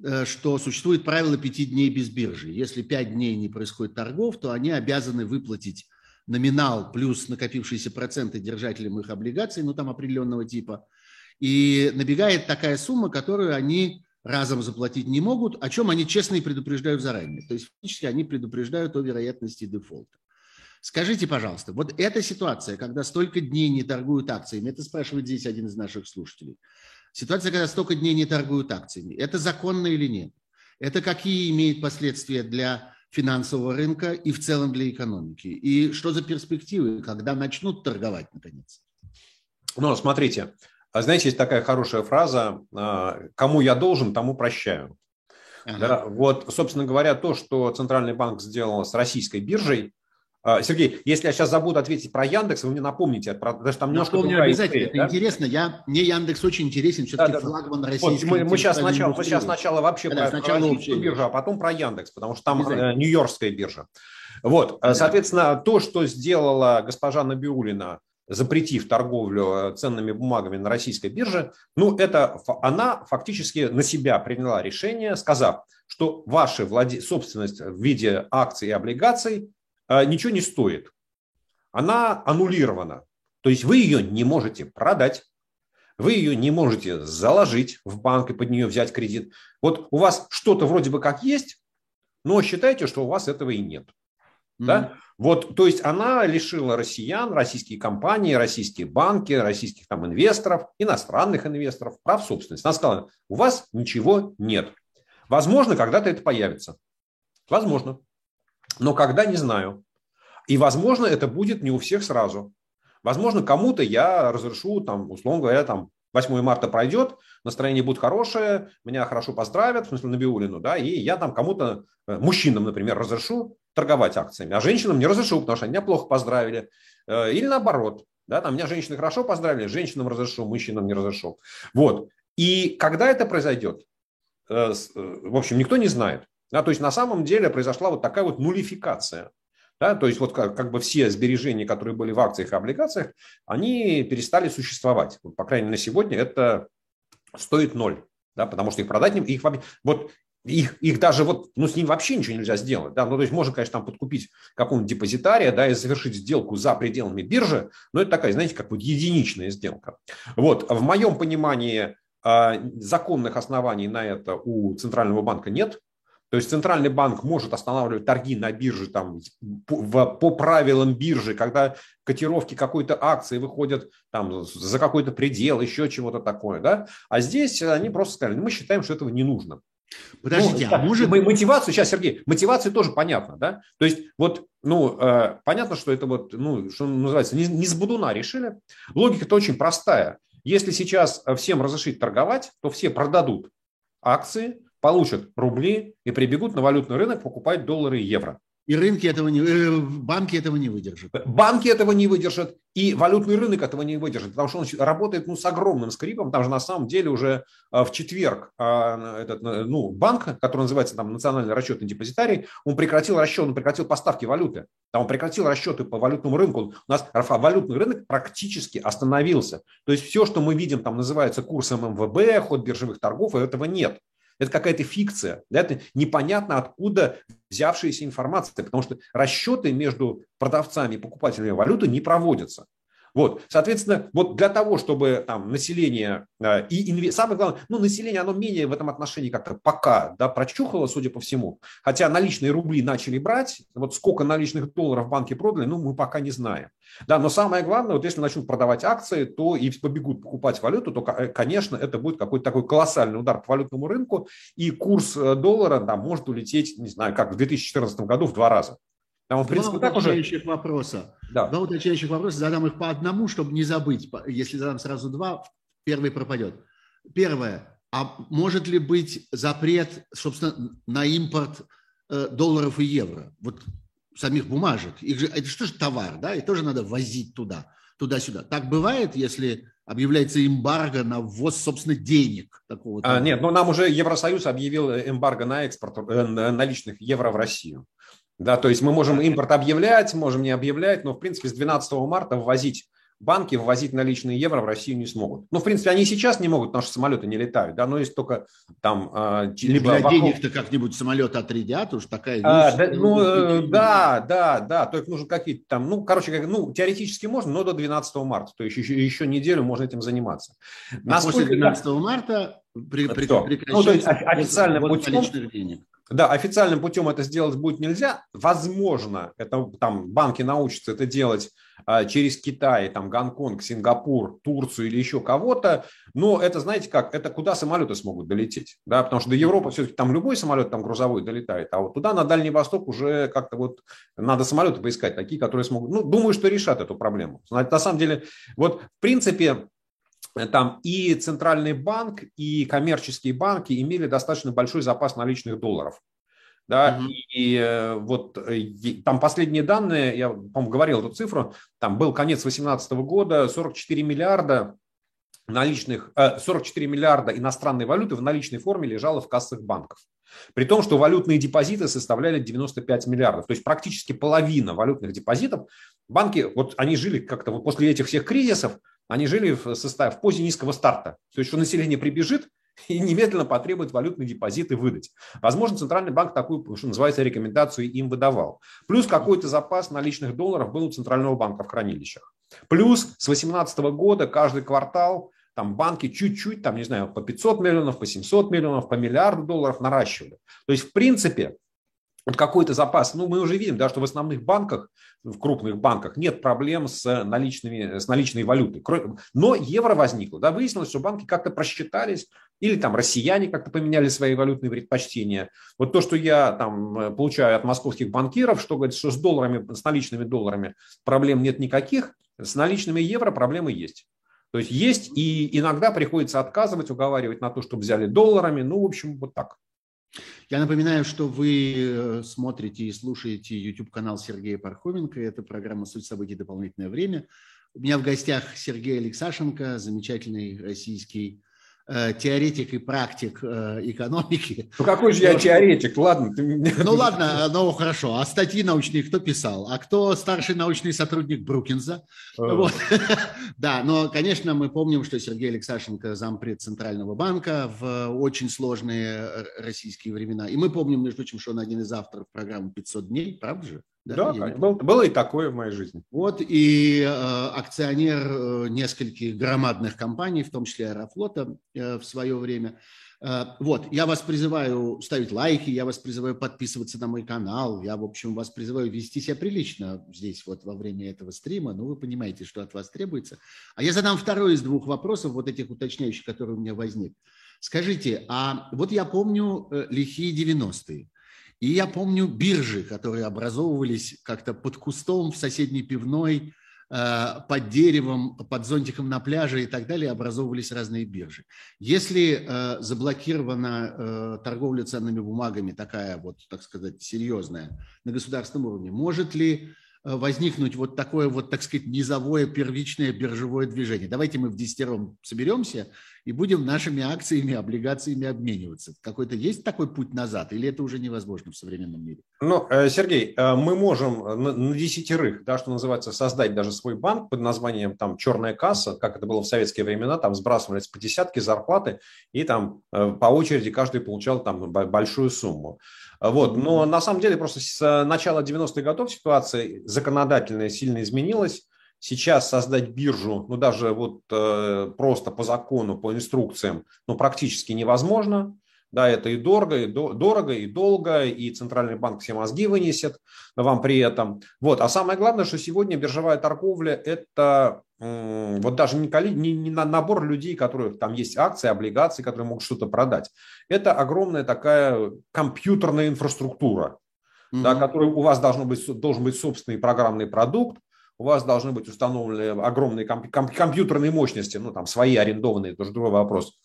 э, что существует правило пяти дней без биржи. Если пять дней не происходит торгов, то они обязаны выплатить номинал плюс накопившиеся проценты держателям их облигаций, ну там определенного типа – и набегает такая сумма, которую они разом заплатить не могут, о чем они честно и предупреждают заранее. То есть фактически они предупреждают о вероятности дефолта. Скажите, пожалуйста, вот эта ситуация, когда столько дней не торгуют акциями, это спрашивает здесь один из наших слушателей. Ситуация, когда столько дней не торгуют акциями, это законно или нет? Это какие имеют последствия для финансового рынка и в целом для экономики? И что за перспективы, когда начнут торговать наконец? Ну, смотрите, а знаете, есть такая хорошая фраза а, «кому я должен, тому прощаю». Ага. Да, вот, собственно говоря, то, что Центральный банк сделал с российской биржей, а, Сергей, если я сейчас забуду ответить про Яндекс, вы мне напомните, потому что там немножко Напомню обязательно, история, это да? интересно. Я, мне Яндекс очень интересен, все-таки да, да, флагман российский. Вот, мы, мы, сейчас сначала, мы сейчас сначала вообще да, про, про российскую биржу, а потом про Яндекс, потому что там э, Нью-Йоркская биржа. Вот, да. соответственно, то, что сделала госпожа Набиулина запретив торговлю э, ценными бумагами на российской бирже, ну, это она фактически на себя приняла решение, сказав, что ваша владе... собственность в виде акций и облигаций э, ничего не стоит. Она аннулирована. То есть вы ее не можете продать, вы ее не можете заложить в банк и под нее взять кредит. Вот у вас что-то вроде бы как есть, но считайте, что у вас этого и нет. Mm-hmm. Да? Вот, то есть она лишила россиян, российские компании, российские банки, российских там инвесторов, иностранных инвесторов прав собственности. Она сказала, у вас ничего нет. Возможно, когда-то это появится. Возможно. Но когда, не знаю. И, возможно, это будет не у всех сразу. Возможно, кому-то я разрешу, там, условно говоря, там, 8 марта пройдет, настроение будет хорошее, меня хорошо поздравят, в смысле Набиулину, да, и я там кому-то, э, мужчинам, например, разрешу торговать акциями, а женщинам не разрешу, потому что они меня плохо поздравили. Э, или наоборот, да, там меня женщины хорошо поздравили, женщинам разрешу, мужчинам не разрешу. Вот. И когда это произойдет, э, э, в общем, никто не знает. Да, то есть на самом деле произошла вот такая вот нулификация. Да, то есть вот как, как бы все сбережения, которые были в акциях и облигациях, они перестали существовать. Вот, по крайней мере, на сегодня это стоит ноль. Да, потому что их продать, их, вот их, их даже вот, ну, с ним вообще ничего нельзя сделать, да, ну, то есть можно, конечно, там подкупить какого-нибудь депозитария, да, и совершить сделку за пределами биржи, но это такая, знаете, как вот единичная сделка. Вот, в моем понимании а, законных оснований на это у Центрального банка нет, то есть Центральный банк может останавливать торги на бирже там, по, по правилам биржи, когда котировки какой-то акции выходят там, за какой-то предел, еще чего-то такое. Да? А здесь они просто сказали, мы считаем, что этого не нужно. Подождите, ну, а может... Мотивацию, сейчас, Сергей, мотивацию тоже понятно, да? То есть вот, ну, э, понятно, что это вот, ну, что называется, не, не с будуна решили. Логика-то очень простая. Если сейчас всем разрешить торговать, то все продадут акции, получат рубли и прибегут на валютный рынок покупать доллары и евро. И рынки этого не, э, банки этого не выдержат. Банки этого не выдержат, и валютный рынок этого не выдержит, потому что он работает ну, с огромным скрипом. Там же на самом деле уже а, в четверг а, этот, ну, банк, который называется там, Национальный расчетный депозитарий, он прекратил расчет, он прекратил поставки валюты. Там он прекратил расчеты по валютному рынку. У нас валютный рынок практически остановился. То есть все, что мы видим, там называется курсом МВБ, ход биржевых торгов, этого нет. Это какая-то фикция. Это непонятно откуда взявшаяся информация, потому что расчеты между продавцами и покупателями валюты не проводятся. Вот, соответственно, вот для того, чтобы там население э, и инве... самое главное, ну, население, оно менее в этом отношении как-то пока, да, прочухало, судя по всему. Хотя наличные рубли начали брать, вот сколько наличных долларов в банке продали, ну, мы пока не знаем. Да, но самое главное, вот если начнут продавать акции, то и побегут покупать валюту, то, э, конечно, это будет какой-то такой колоссальный удар по валютному рынку, и курс э, доллара да, может улететь, не знаю, как в 2014 году в два раза. Там, в принципе, Два так уточняющих уже... вопроса. Да. Два уточняющих вопроса. Задам их по одному, чтобы не забыть. Если задам сразу два, первый пропадет. Первое. А может ли быть запрет, собственно, на импорт э, долларов и евро? Вот самих бумажек. Их же, это что же товар, да? И тоже надо возить туда, туда-сюда. Так бывает, если объявляется эмбарго на ввоз, собственно, денег такого. А, нет, но нам уже Евросоюз объявил эмбарго на экспорт э, наличных евро в Россию. Да, то есть мы можем импорт объявлять, можем не объявлять, но в принципе с 12 марта ввозить банки ввозить наличные евро в Россию не смогут. Ну, в принципе, они сейчас не могут, потому что самолеты не летают, да, но есть только там... Э, либо Для вокруг... денег-то как-нибудь самолет отрядят, уж такая вещь. А, да, ну, э, да, да, да, только нужно какие-то там, ну, короче, как, ну, теоретически можно, но до 12 марта, то есть еще, еще неделю можно этим заниматься. А Насколько... после 12 марта при, при, прекращается ну, то есть официальным путем, денег. Да, официальным путем это сделать будет нельзя. Возможно, это там банки научатся это делать а, через Китай, там Гонконг, Сингапур, Турцию или еще кого-то. Но это, знаете как, это куда самолеты смогут долететь, да, потому что до Европы все-таки там любой самолет там грузовой долетает, а вот туда на Дальний Восток уже как-то вот надо самолеты поискать, такие, которые смогут, ну, думаю, что решат эту проблему. На самом деле, вот в принципе, там и центральный банк, и коммерческие банки имели достаточно большой запас наличных долларов. Да, угу. и, и э, вот и, э, там последние данные, я, по-моему, говорил эту цифру, там был конец 2018 года, 44 миллиарда наличных, 44 э, миллиарда иностранной валюты в наличной форме лежало в кассах банков. При том, что валютные депозиты составляли 95 миллиардов. То есть практически половина валютных депозитов. Банки, вот они жили как-то вот после этих всех кризисов, они жили в, составе, в позе низкого старта. То есть, что население прибежит и немедленно потребует валютные депозиты выдать. Возможно, Центральный банк такую, что называется, рекомендацию им выдавал. Плюс какой-то запас наличных долларов был у Центрального банка в хранилищах. Плюс с 2018 года каждый квартал там банки чуть-чуть, там, не знаю, по 500 миллионов, по 700 миллионов, по миллиарду долларов наращивали. То есть, в принципе, вот какой-то запас. Ну, мы уже видим, да, что в основных банках, в крупных банках нет проблем с, наличными, с наличной валютой. Но евро возникло. Да, выяснилось, что банки как-то просчитались, или там россияне как-то поменяли свои валютные предпочтения. Вот то, что я там э, получаю от московских банкиров, что говорит, что с долларами, с наличными долларами проблем нет никаких, с наличными евро проблемы есть. То есть есть, и иногда приходится отказывать, уговаривать на то, чтобы взяли долларами. Ну, в общем, вот так. Я напоминаю, что вы э, смотрите и слушаете YouTube-канал Сергея Пархоменко. Это программа «Суть событий. Дополнительное время». У меня в гостях Сергей Алексашенко, замечательный российский теоретик и практик э, экономики. Ну какой же я теоретик, ладно. Ты... Ну ладно, ну хорошо. А статьи научные кто писал? А кто старший научный сотрудник Брукинза? А. Вот. Да, но, конечно, мы помним, что Сергей Алексашенко зампред Центрального банка в очень сложные э, российские времена. И мы помним, между прочим, что он один из авторов программы «500 дней», правда же? Да, да был, было и такое в моей жизни. Вот и э, акционер э, нескольких громадных компаний, в том числе Аэрофлота э, в свое время. Э, вот, я вас призываю ставить лайки, я вас призываю подписываться на мой канал, я, в общем, вас призываю вести себя прилично здесь вот во время этого стрима, ну, вы понимаете, что от вас требуется. А я задам второй из двух вопросов, вот этих уточняющих, которые у меня возник. Скажите, а вот я помню э, лихие 90-е. И я помню биржи, которые образовывались как-то под кустом в соседней пивной, э, под деревом, под зонтиком на пляже и так далее образовывались разные биржи. Если э, заблокирована э, торговля ценными бумагами, такая вот, так сказать, серьезная на государственном уровне, может ли возникнуть вот такое вот, так сказать, низовое первичное биржевое движение. Давайте мы в десятером соберемся и будем нашими акциями, облигациями обмениваться. Какой-то есть такой путь назад или это уже невозможно в современном мире? Ну, э, Сергей, э, мы можем на десятерых, да, что называется, создать даже свой банк под названием там «Черная касса», как это было в советские времена, там сбрасывались по десятке зарплаты и там по очереди каждый получал там большую сумму. Вот. Но на самом деле просто с э, начала 90-х годов ситуация законодательная сильно изменилась. Сейчас создать биржу, ну даже вот э, просто по закону, по инструкциям, ну практически невозможно. Да, это и дорого, и до, дорого, и долго, и Центральный банк все мозги вынесет вам при этом. Вот. А самое главное, что сегодня биржевая торговля – это вот даже не, не, не набор людей, которых там есть акции, облигации, которые могут что-то продать. Это огромная такая компьютерная инфраструктура, mm-hmm. да, которой у вас должно быть, должен быть собственный программный продукт, у вас должны быть установлены огромные комп- комп- компьютерные мощности, ну там свои арендованные, тоже другой вопрос,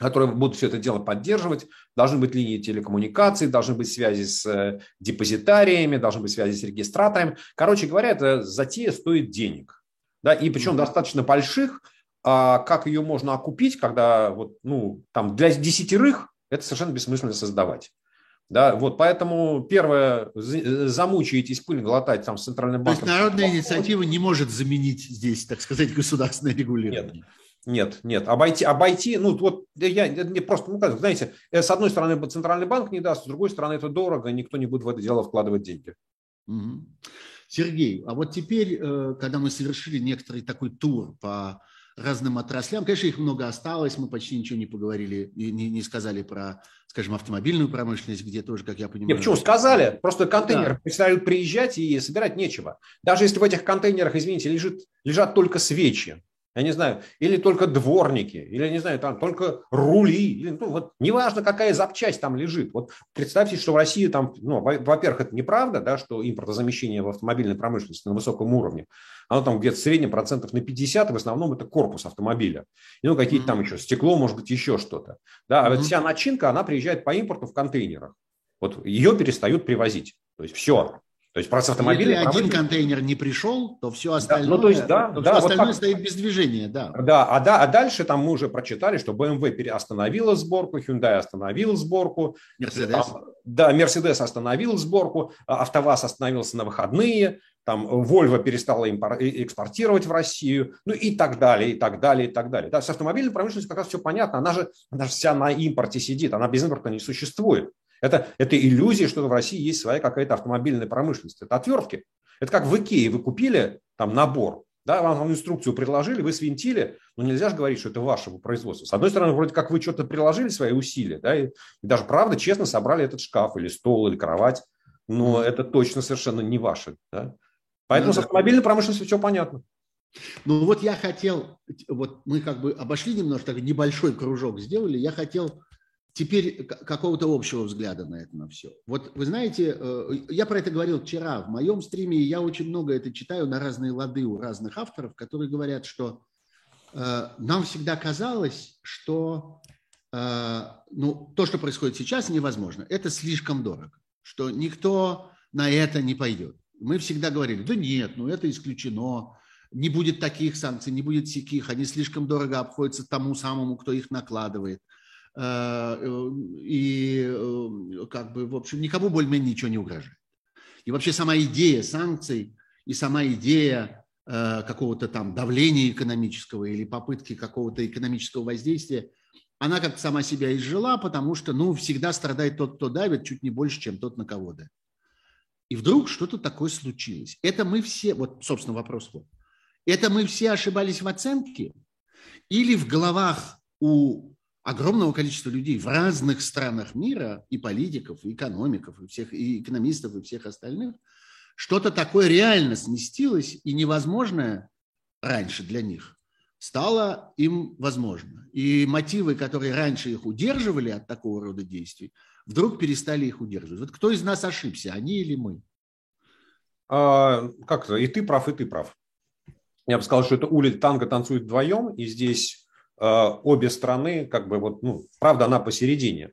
которые будут все это дело поддерживать. Должны быть линии телекоммуникаций, должны быть связи с э, депозитариями, должны быть связи с регистраторами. Короче говоря, эта затея стоит денег да, и причем mm-hmm. достаточно больших, а как ее можно окупить, когда вот, ну, там для десятерых это совершенно бессмысленно создавать. Да, вот поэтому первое, замучаетесь пыль глотать там с центральным банком. То есть народная инициатива не может заменить здесь, так сказать, государственное регулирование. Нет, нет, нет. Обойти, обойти, ну вот я не просто, ну знаете, э, с одной стороны центральный банк не даст, с другой стороны это дорого, никто не будет в это дело вкладывать деньги. Угу. Сергей, а вот теперь, э, когда мы совершили некоторый такой тур по разным отраслям, конечно, их много осталось, мы почти ничего не поговорили и не, не сказали про, скажем, автомобильную промышленность, где тоже, как я понимаю... Нет, почему? Сказали. Просто контейнеры да. перестают приезжать и собирать нечего. Даже если в этих контейнерах, извините, лежит, лежат только свечи, я не знаю, или только дворники, или, не знаю, там только рули, или, ну, вот неважно, какая запчасть там лежит. Вот представьте, что в России там, ну, во-первых, это неправда, да, что импортозамещение в автомобильной промышленности на высоком уровне, оно там где-то в среднем процентов на 50, в основном это корпус автомобиля. И, ну, какие-то там еще стекло, может быть, еще что-то. Да, а вот вся начинка, она приезжает по импорту в контейнерах. Вот ее перестают привозить. То есть все. То есть процесс автомобиля... Если один контейнер не пришел, то все остальное, да, ну, то есть, да, то да, все остальное вот стоит без движения. Да, да, а, да, а дальше там мы уже прочитали, что BMW остановила сборку, Hyundai остановил сборку. Mercedes. Да, Mercedes остановил сборку, а АвтоВАЗ остановился на выходные, там Volvo перестала экспортировать в Россию, ну и так далее, и так далее, и так далее. Да, с автомобильной промышленностью как раз все понятно, она же, она же вся на импорте сидит, она без импорта не существует. Это, это иллюзия, что в России есть своя какая-то автомобильная промышленность. Это отвертки. Это как в Икее. Вы купили там набор, да, вам инструкцию предложили, вы свинтили, но нельзя же говорить, что это вашего производства. С одной стороны, вроде как вы что-то приложили, свои усилия, да, и, и даже правда честно собрали этот шкаф или стол, или кровать, но это точно совершенно не ваше. Да? Поэтому ну, с автомобильной промышленностью все понятно. Ну вот я хотел, вот мы как бы обошли немножко, небольшой кружок сделали, я хотел теперь какого-то общего взгляда на это на все. Вот вы знаете, э, я про это говорил вчера в моем стриме, и я очень много это читаю на разные лады у разных авторов, которые говорят, что э, нам всегда казалось, что ну, то, что происходит сейчас, невозможно. Это слишком дорого, что никто на это не пойдет. Мы всегда говорили, да нет, ну это исключено, не будет таких санкций, не будет всяких, они слишком дорого обходятся тому самому, кто их накладывает. Э, и э, как бы, в общем, никому более-менее ничего не угрожает. И вообще сама идея санкций и сама идея э, какого-то там давления экономического или попытки какого-то экономического воздействия, она как сама себя изжила, потому что, ну, всегда страдает тот, кто давит, чуть не больше, чем тот, на кого давит. И вдруг что-то такое случилось. Это мы все, вот, собственно, вопрос вот. Это мы все ошибались в оценке? Или в головах у огромного количества людей в разных странах мира, и политиков, и экономиков, и, всех, и экономистов, и всех остальных, что-то такое реально сместилось и невозможное раньше для них стало им возможно. И мотивы, которые раньше их удерживали от такого рода действий, вдруг перестали их удерживать. Вот кто из нас ошибся, они или мы? А, как-то и ты прав, и ты прав. Я бы сказал, что это улица танго танцует вдвоем, и здесь обе стороны, как бы вот, ну, правда, она посередине.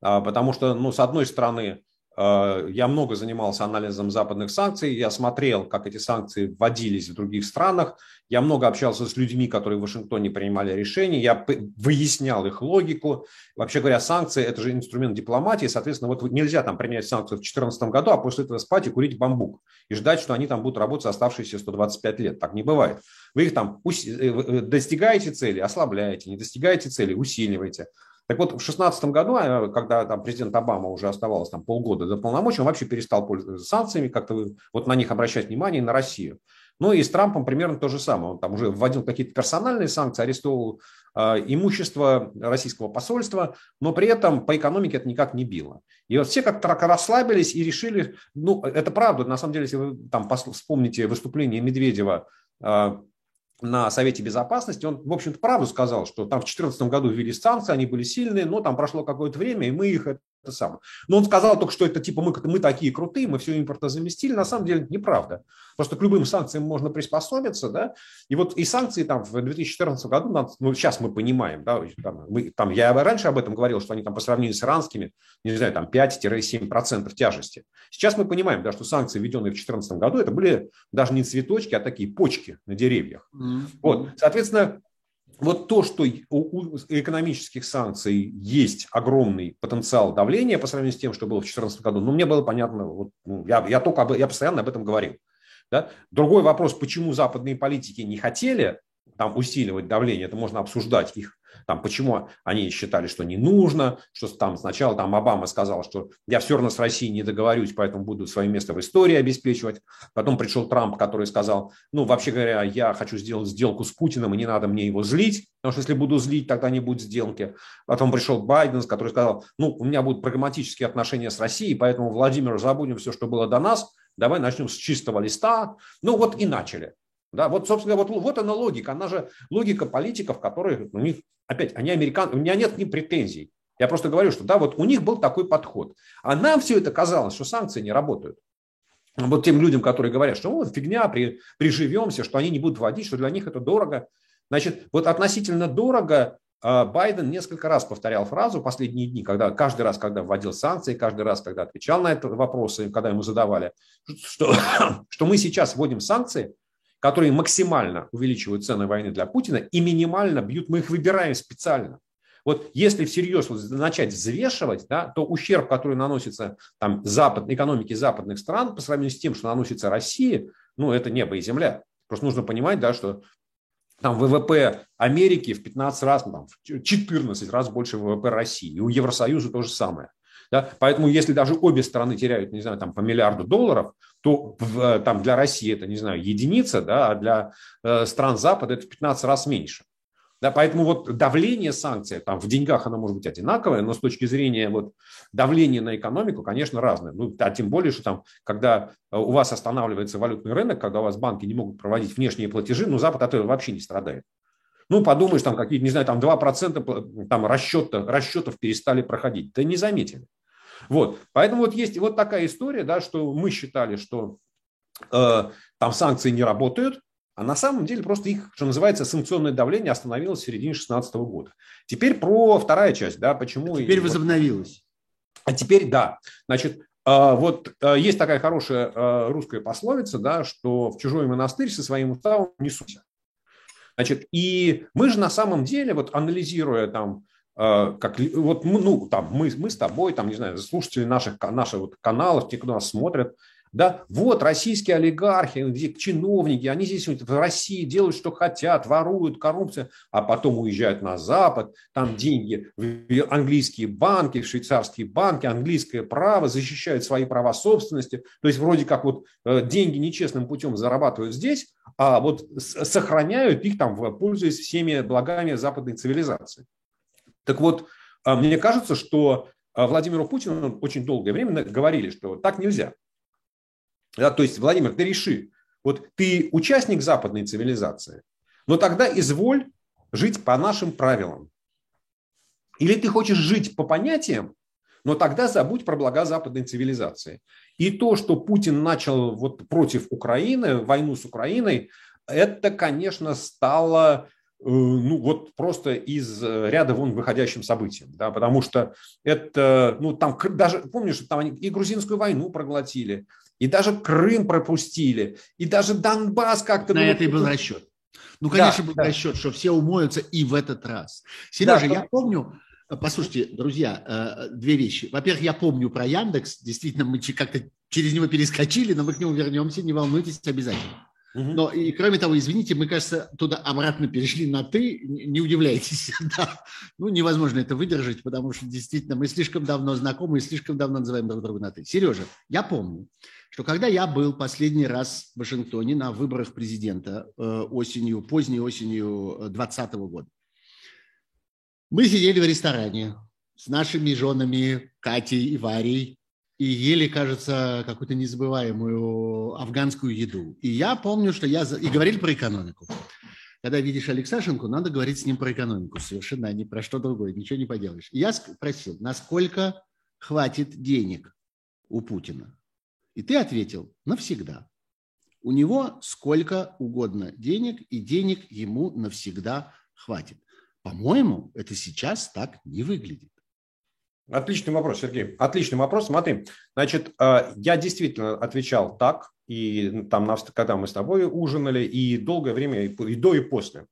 А, потому что, ну, с одной стороны, я много занимался анализом западных санкций, я смотрел, как эти санкции вводились в других странах, я много общался с людьми, которые в Вашингтоне принимали решения, я выяснял их логику. Вообще говоря, санкции – это же инструмент дипломатии, соответственно, вот нельзя там принять санкции в 2014 году, а после этого спать и курить бамбук и ждать, что они там будут работать оставшиеся 125 лет. Так не бывает. Вы их там э, э, достигаете цели, ослабляете, не достигаете цели, усиливаете. Так вот, в 2016 году, а, когда там президент Обама уже оставалось там полгода до полномочий, он вообще перестал пользоваться санкциями, как-то вот на них обращать внимание, на Россию. Ну и с Трампом примерно то же самое. Он там уже вводил какие-то персональные санкции, арестовал э, имущество российского посольства, но при этом по экономике это никак не било. И вот все как-то расслабились и решили, ну это правда, на самом деле, если вы там вспомните выступление Медведева э, на Совете Безопасности, он, в общем-то, правду сказал, что там в 2014 году ввели санкции, они были сильные, но там прошло какое-то время, и мы их самое. Но он сказал только, что это типа мы, мы такие крутые, мы все импортозаместили. На самом деле неправда. Просто к любым санкциям можно приспособиться. Да? И вот и санкции там в 2014 году, ну сейчас мы понимаем, да, там, мы, там, я раньше об этом говорил, что они там по сравнению с иранскими, не знаю, там 5-7% тяжести. Сейчас мы понимаем, да, что санкции, введенные в 2014 году, это были даже не цветочки, а такие почки на деревьях. Mm-hmm. Вот, соответственно, вот то, что у экономических санкций есть огромный потенциал давления по сравнению с тем, что было в 2014 году, ну, мне было понятно, вот, ну, я, я, только об, я постоянно об этом говорил. Да? Другой вопрос, почему западные политики не хотели там усиливать давление, это можно обсуждать их там, почему они считали, что не нужно, что там сначала там Обама сказал, что я все равно с Россией не договорюсь, поэтому буду свое место в истории обеспечивать. Потом пришел Трамп, который сказал, ну, вообще говоря, я хочу сделать сделку с Путиным, и не надо мне его злить, потому что если буду злить, тогда не будет сделки. Потом пришел Байден, который сказал, ну, у меня будут прагматические отношения с Россией, поэтому, Владимир, забудем все, что было до нас, давай начнем с чистого листа. Ну, вот и начали. Да, вот, собственно, вот, вот она логика. Она же логика политиков, которые у них, опять, они американцы, у меня нет ни претензий. Я просто говорю, что да, вот у них был такой подход. А нам все это казалось, что санкции не работают. Вот тем людям, которые говорят, что вот фигня, при, приживемся, что они не будут вводить, что для них это дорого. Значит, вот относительно дорого а, Байден несколько раз повторял фразу последние дни, когда каждый раз, когда вводил санкции, каждый раз, когда отвечал на это вопросы, когда ему задавали, что, что мы сейчас вводим санкции, которые максимально увеличивают цены войны для Путина и минимально бьют, мы их выбираем специально. Вот если всерьез начать взвешивать, да, то ущерб, который наносится там, запад, экономике западных стран по сравнению с тем, что наносится России, ну, это небо и земля. Просто нужно понимать, да, что там ВВП Америки в 15 раз, ну, там, в 14 раз больше ВВП России. И у Евросоюза то же самое. Да? Поэтому если даже обе стороны теряют, не знаю, там по миллиарду долларов, то в, э, там для России это, не знаю, единица, да, а для э, стран Запада это в 15 раз меньше. Да, поэтому вот давление санкций, там в деньгах оно может быть одинаковое, но с точки зрения вот давления на экономику, конечно, разное. Ну, а тем более, что там, когда э, у вас останавливается валютный рынок, когда у вас банки не могут проводить внешние платежи, ну, Запад от этого вообще не страдает. Ну, подумаешь, там какие-то, не знаю, там 2% там расчета, расчетов перестали проходить. Да не заметили. Вот, поэтому вот есть вот такая история, да, что мы считали, что э, там санкции не работают, а на самом деле просто их, что называется, санкционное давление остановилось в середине 2016 года. Теперь про вторая часть, да, почему... Теперь возобновилось. А теперь, да, значит, а, вот а, есть такая хорошая а, русская пословица, да, что в чужой монастырь со своим уставом не суйся. Значит, и мы же на самом деле, вот анализируя там, как, вот, ну, там, мы, мы с тобой, там, не знаю, слушатели наших, наших вот каналов, те, кто нас смотрят, да, вот российские олигархи, чиновники, они здесь в России делают, что хотят, воруют, коррупция, а потом уезжают на Запад, там деньги в английские банки, в швейцарские банки, английское право, защищают свои права собственности. То есть вроде как вот э, деньги нечестным путем зарабатывают здесь, а вот сохраняют их там, пользуясь всеми благами западной цивилизации. Так вот, э, мне кажется, что э, Владимиру Путину очень долгое время говорили, что так нельзя. Да, то есть, Владимир, ты реши, вот ты участник западной цивилизации, но тогда изволь жить по нашим правилам. Или ты хочешь жить по понятиям, но тогда забудь про блага западной цивилизации. И то, что Путин начал вот против Украины, войну с Украиной, это, конечно, стало ну, вот просто из ряда вон выходящим событием, да, потому что это, ну, там даже, помнишь, там они и грузинскую войну проглотили, и даже Крым пропустили, и даже Донбасс как-то... На это и был расчет. Ну, конечно, да, был да. расчет, что все умоются и в этот раз. Сережа, да, я помню, послушайте, друзья, э, две вещи. Во-первых, я помню про Яндекс. Действительно, мы как-то через него перескочили, но мы к нему вернемся, не волнуйтесь, обязательно. Но и кроме того, извините, мы, кажется, туда обратно перешли на «ты», не удивляйтесь. Да. Ну, невозможно это выдержать, потому что действительно мы слишком давно знакомы и слишком давно называем друг друга на «ты». Сережа, я помню, что когда я был последний раз в Вашингтоне на выборах президента э, осенью, поздней осенью 2020 года, мы сидели в ресторане с нашими женами Катей и Варей и ели, кажется, какую-то незабываемую афганскую еду. И я помню, что я... И говорили про экономику. Когда видишь Алексашенко, надо говорить с ним про экономику. Совершенно не про что другое, ничего не поделаешь. И я спросил, насколько хватит денег у Путина? И ты ответил, навсегда. У него сколько угодно денег, и денег ему навсегда хватит. По-моему, это сейчас так не выглядит. Отличный вопрос, Сергей. Отличный вопрос. Смотри, значит, э, я действительно отвечал так, и там, когда мы с тобой ужинали, и долгое время, и до, и после.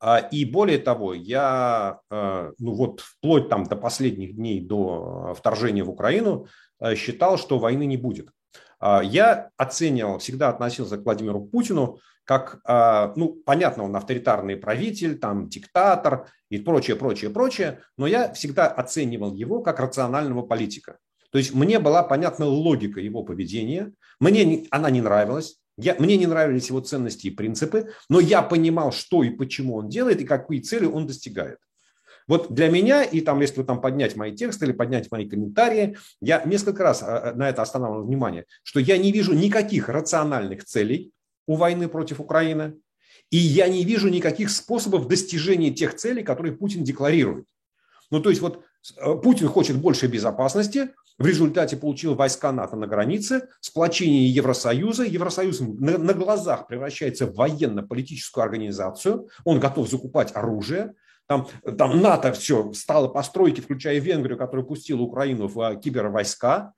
А, и более того, я, э, ну вот вплоть там до последних дней, до вторжения в Украину, э, считал, что войны не будет. А, я оценивал, всегда относился к Владимиру Путину как, а, ну, понятно, он авторитарный правитель, там, диктатор и прочее, прочее, прочее, но я всегда оценивал его как рационального политика. То есть мне была понятна логика его поведения, мне она не нравилась, я, мне не нравились его ценности и принципы, но я понимал, что и почему он делает и какие цели он достигает. Вот для меня, и там, если там поднять мои тексты или поднять мои комментарии, я несколько раз а, а, на это останавливал внимание, что я не вижу никаких рациональных целей у войны против Украины, и я не вижу никаких способов достижения тех целей, которые Путин декларирует. Ну, то есть вот э, Путин хочет большей безопасности, в результате получил войска НАТО на границе, сплочение Евросоюза. Евросоюз на, на глазах превращается в военно-политическую организацию. Он готов закупать оружие. Там, там НАТО все стало постройки, включая Венгрию, которая пустила Украину в а, кибервойска.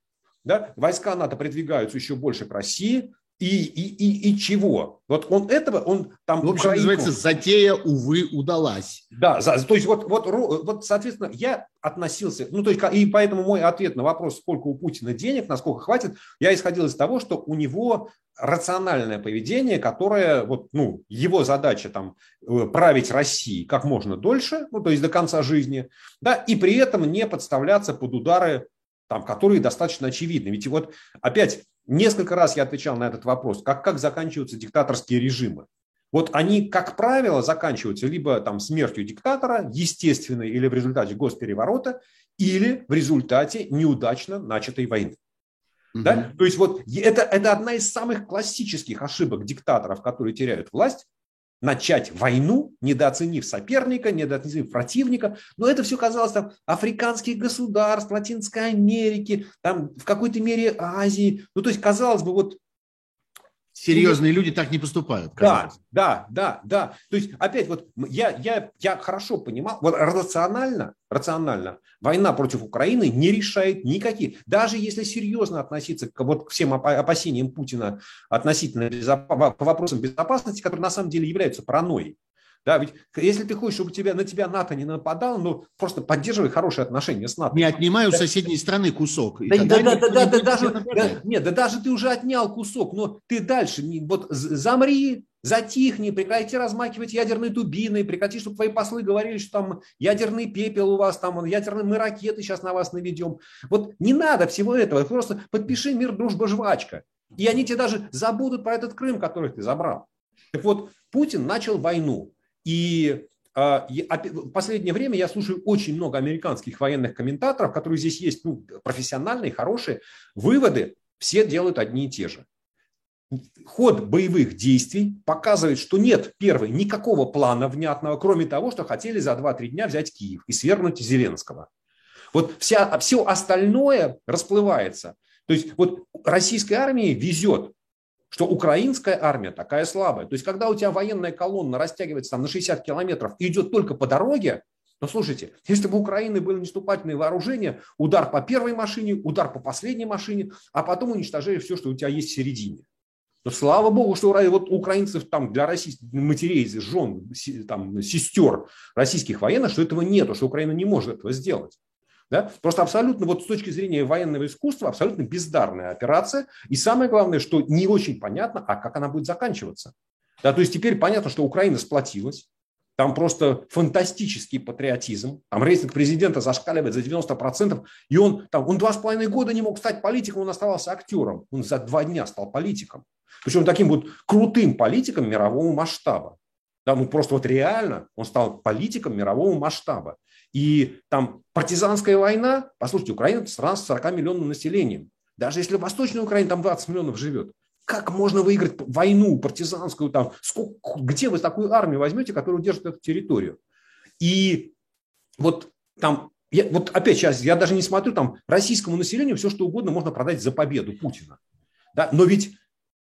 Да? Войска НАТО продвигаются еще больше к России и, и, и, и чего? Вот он этого, он там... В общем, Украину... называется, затея, увы, удалась. Да, за, то есть вот, вот, вот, соответственно, я относился, ну, то есть, и поэтому мой ответ на вопрос, сколько у Путина денег, насколько хватит, я исходил из того, что у него рациональное поведение, которое, вот, ну, его задача там э, править Россией как можно дольше, ну, то есть до конца жизни, да, и при этом не подставляться под удары там, которые достаточно очевидны. Ведь вот опять несколько раз я отвечал на этот вопрос, как, как заканчиваются диктаторские режимы. Вот они, как правило, заканчиваются либо там смертью диктатора, естественной, или в результате госпереворота, или в результате неудачно начатой войны. Угу. Да? То есть вот это, это одна из самых классических ошибок диктаторов, которые теряют власть, начать войну, недооценив соперника, недооценив противника. Но это все казалось там африканских государств, Латинской Америки, там в какой-то мере Азии. Ну, то есть, казалось бы, вот Серьезные люди так не поступают. Да, да, да, да. То есть, опять, вот я, я, я хорошо понимал, вот рационально, рационально война против Украины не решает никаких. Даже если серьезно относиться к вот к всем опасениям Путина относительно безоп... по вопросам безопасности, которые на самом деле являются паранойей. Да, ведь если ты хочешь, чтобы тебя, на тебя НАТО не нападало, ну просто поддерживай хорошие отношения с НАТО. Не отнимай у соседней страны кусок. Да, да, да, да, да, да, даже, да, нет, да даже ты уже отнял кусок, но ты дальше, вот замри, затихни, прекрати размахивать ядерные дубины, прекрати, чтобы твои послы говорили, что там ядерный пепел у вас, там ядерные мы ракеты сейчас на вас наведем. Вот не надо всего этого, просто подпиши мир, дружба, жвачка. И они тебе даже забудут про этот Крым, который ты забрал. Так вот, Путин начал войну. И а, последнее время я слушаю очень много американских военных комментаторов, которые здесь есть ну, профессиональные, хорошие. Выводы все делают одни и те же. Ход боевых действий показывает, что нет, первый, никакого плана внятного, кроме того, что хотели за 2-3 дня взять Киев и свергнуть Зеленского. Вот вся, все остальное расплывается. То есть вот российской армии везет что украинская армия такая слабая. То есть, когда у тебя военная колонна растягивается там на 60 километров и идет только по дороге, но слушайте, если бы у Украины были наступательные вооружения, удар по первой машине, удар по последней машине, а потом уничтожили все, что у тебя есть в середине. Но слава богу, что вот у украинцев там для российских матерей, жен, там, сестер российских военных, что этого нету, что Украина не может этого сделать. Да? Просто абсолютно, вот с точки зрения военного искусства, абсолютно бездарная операция. И самое главное, что не очень понятно, а как она будет заканчиваться. Да, то есть теперь понятно, что Украина сплотилась, там просто фантастический патриотизм. Там рейтинг президента зашкаливает за 90%. И он, там, он два с половиной года не мог стать политиком, он оставался актером. Он за два дня стал политиком. Причем таким вот крутым политиком мирового масштаба. Да, ну просто вот реально он стал политиком мирового масштаба. И там партизанская война, послушайте, Украина страна с 40 миллионным населением. Даже если в Восточной Украине там 20 миллионов живет, как можно выиграть войну партизанскую там? Сколько, где вы такую армию возьмете, которая удержит эту территорию? И вот там, я, вот опять сейчас, я даже не смотрю, там российскому населению все что угодно можно продать за победу Путина. Да? Но ведь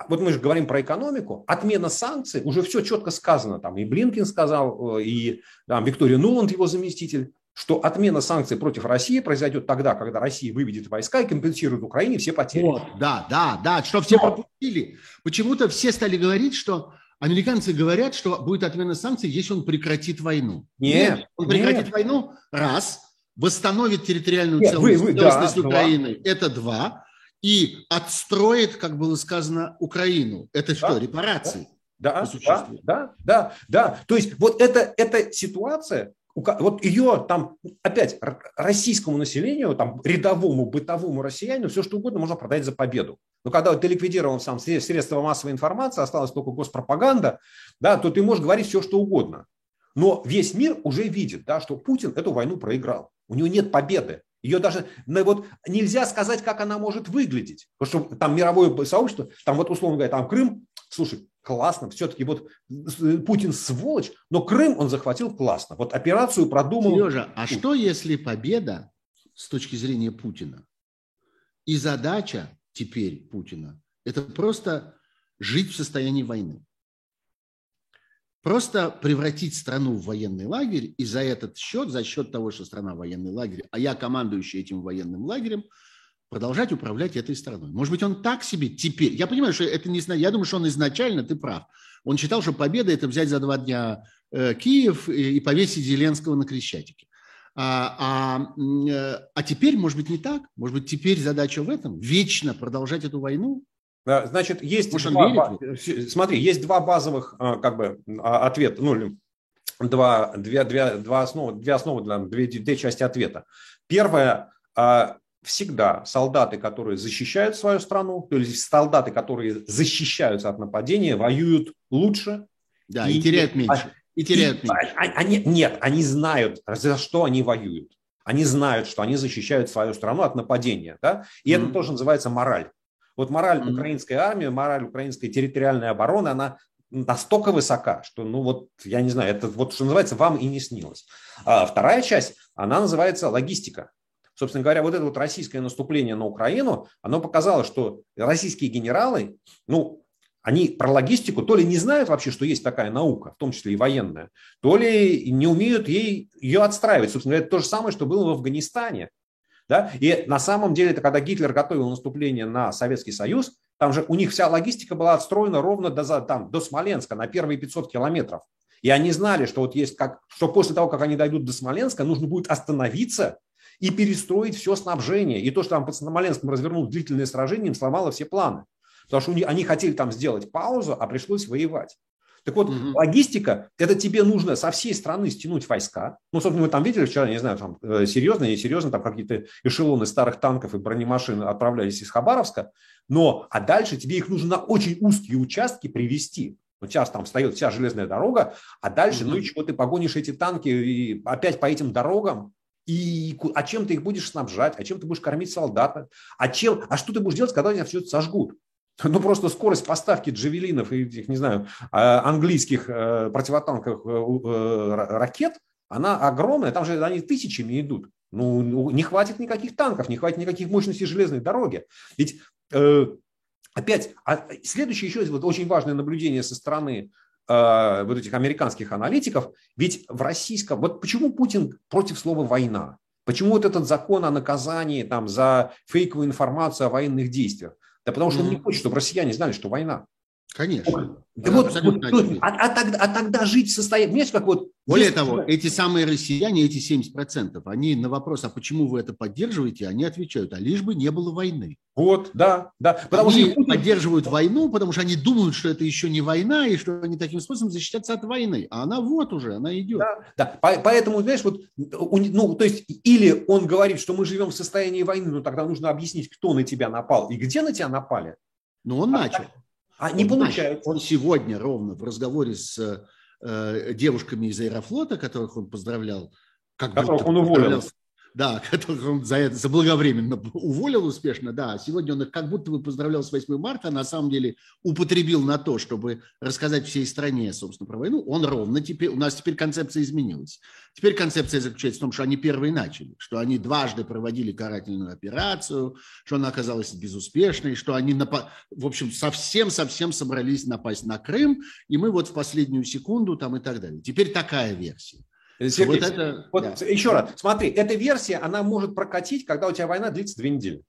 вот мы же говорим про экономику, отмена санкций, уже все четко сказано, там и Блинкин сказал, э, и там, Виктория Нуланд, его заместитель, что отмена санкций против России произойдет тогда, когда Россия выведет войска и компенсирует Украине все потери. Вот, да, да, да, что все Но... пропустили. Почему-то все стали говорить, что американцы говорят, что будет отмена санкций, если он прекратит войну. Нет, нет он прекратит нет. войну, раз, восстановит территориальную нет, целостность, вы, вы, целостность да, Украины, два. это два, и отстроит, как было сказано, Украину. Это что, да, репарации? Да, да, да, да, да. То есть вот это, эта ситуация, вот ее там, опять, российскому населению, там, рядовому, бытовому россиянину, все что угодно можно продать за победу. Но когда ты ликвидировал сам средства массовой информации, осталась только госпропаганда, да, то ты можешь говорить все, что угодно. Но весь мир уже видит, да, что Путин эту войну проиграл. У него нет победы. Ее даже ну, вот, нельзя сказать, как она может выглядеть. Потому что там мировое сообщество, там вот условно говоря, там Крым, слушай, классно, все-таки вот Путин сволочь, но Крым он захватил классно. Вот операцию продумал. Сережа, а что если победа с точки зрения Путина и задача теперь Путина – это просто жить в состоянии войны? Просто превратить страну в военный лагерь и за этот счет, за счет того, что страна военный лагерь, а я командующий этим военным лагерем – продолжать управлять этой страной. Может быть, он так себе теперь... Я понимаю, что это не... Я думаю, что он изначально, ты прав. Он считал, что победа – это взять за два дня э, Киев и повесить Зеленского на Крещатике. А, а, э, а теперь, может быть, не так. Может быть, теперь задача в этом – вечно продолжать эту войну. Значит, есть Может, два, смотри, есть два базовых а, как бы а, ответа, ну, два, две, две, два основы, две основы для две, две части ответа. Первое, а, всегда солдаты, которые защищают свою страну, то есть солдаты, которые защищаются от нападения, воюют лучше. Да, и, и теряют меньше. И теряют и, меньше. Они, нет, они знают, за что они воюют. Они знают, что они защищают свою страну от нападения. Да? И mm-hmm. это тоже называется мораль. Вот мораль mm-hmm. украинской армии, мораль украинской территориальной обороны, она настолько высока, что, ну вот, я не знаю, это вот, что называется, вам и не снилось. А вторая часть, она называется логистика. Собственно говоря, вот это вот российское наступление на Украину, оно показало, что российские генералы, ну, они про логистику то ли не знают вообще, что есть такая наука, в том числе и военная, то ли не умеют ей, ее отстраивать. Собственно, это то же самое, что было в Афганистане. Да? И на самом деле, это когда Гитлер готовил наступление на Советский Союз, там же у них вся логистика была отстроена ровно до, там, до Смоленска, на первые 500 километров. И они знали, что вот есть как, что после того, как они дойдут до Смоленска, нужно будет остановиться и перестроить все снабжение. И то, что там под Смоленском развернул длительное сражение, им сломало все планы. Потому что они хотели там сделать паузу, а пришлось воевать. Так вот, угу. логистика – это тебе нужно со всей страны стянуть войска. Ну, собственно, вы там видели вчера, не знаю, там э, серьезно, не серьезно, там какие-то эшелоны старых танков и бронемашин отправлялись из Хабаровска. Но, а дальше тебе их нужно на очень узкие участки привести. Ну, сейчас там встает вся железная дорога, а дальше, угу. ну и чего ты погонишь эти танки и опять по этим дорогам, и а чем ты их будешь снабжать, а чем ты будешь кормить солдата, а, чем, а что ты будешь делать, когда тебя все это сожгут? Ну, просто скорость поставки джавелинов и этих, не знаю, а, английских э, противотанковых э, э, ракет, она огромная, там же они тысячами идут. Ну, ну, не хватит никаких танков, не хватит никаких мощностей железной дороги. Ведь опять, а следующее еще вот очень важное наблюдение со стороны э, вот этих американских аналитиков, ведь в российском, вот почему Путин против слова «война»? Почему вот этот закон о наказании там, за фейковую информацию о военных действиях? Да потому что mm-hmm. он не хочет, чтобы россияне знали, что война. Конечно. Да вот, вот, а, а, тогда, а тогда жить в состоянии... Понимаете, как вот... Более того, эти самые россияне, эти 70%, они на вопрос, а почему вы это поддерживаете, они отвечают, а лишь бы не было войны. Вот, да, да. Потому они что... поддерживают войну, потому что они думают, что это еще не война, и что они таким способом защитятся от войны. А она вот уже, она идет. Да, да. поэтому, знаешь, вот, ну, то есть, или он говорит, что мы живем в состоянии войны, но тогда нужно объяснить, кто на тебя напал и где на тебя напали. Ну, он а, начал. А не получается. Он сегодня ровно в разговоре с э, девушками из Аэрофлота, которых он поздравлял, как которых он уволил. Да, которых он за это заблаговременно уволил успешно, да. Сегодня он их как будто бы поздравлял с 8 марта, а на самом деле употребил на то, чтобы рассказать всей стране, собственно, про войну. Он ровно теперь, у нас теперь концепция изменилась. Теперь концепция заключается в том, что они первые начали, что они дважды проводили карательную операцию, что она оказалась безуспешной, что они, в общем, совсем-совсем собрались напасть на Крым, и мы вот в последнюю секунду там и так далее. Теперь такая версия. Сергей, вот это, вот да. еще раз, смотри, эта версия, она может прокатить, когда у тебя война длится две недели.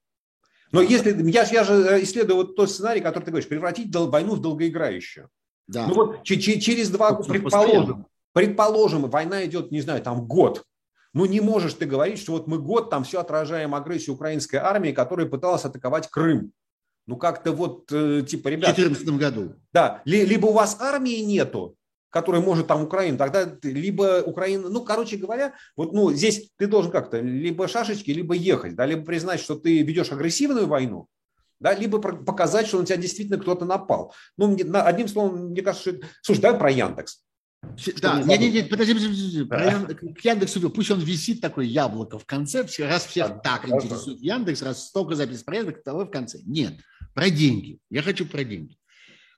Но если, я, я же э, исследую вот тот сценарий, который ты говоришь, превратить войну в долгоиграющую. Да. Ну вот через два, года, предположим, предположим, война идет, не знаю, там год. Ну не можешь ты говорить, что вот мы год там все отражаем агрессию украинской армии, которая пыталась атаковать Крым. Ну как-то вот, э, типа, ребята... В 2014 году. Да, либо у вас армии нету, который может там Украину, тогда либо Украина, ну, короче говоря, вот, ну, здесь ты должен как-то либо шашечки, либо ехать, да, либо признать, что ты ведешь агрессивную войну, да, либо показать, что на тебя действительно кто-то напал. Ну, одним словом, мне кажется, что... Слушай, давай про Яндекс. Да, нет, нет, нет, подожди, подожди, подожди. К Яндексу, пусть он висит такое яблоко в конце, раз всех да, так хорошо. интересует Яндекс, раз столько запись порядок, того в конце. Нет, про деньги. Я хочу про деньги.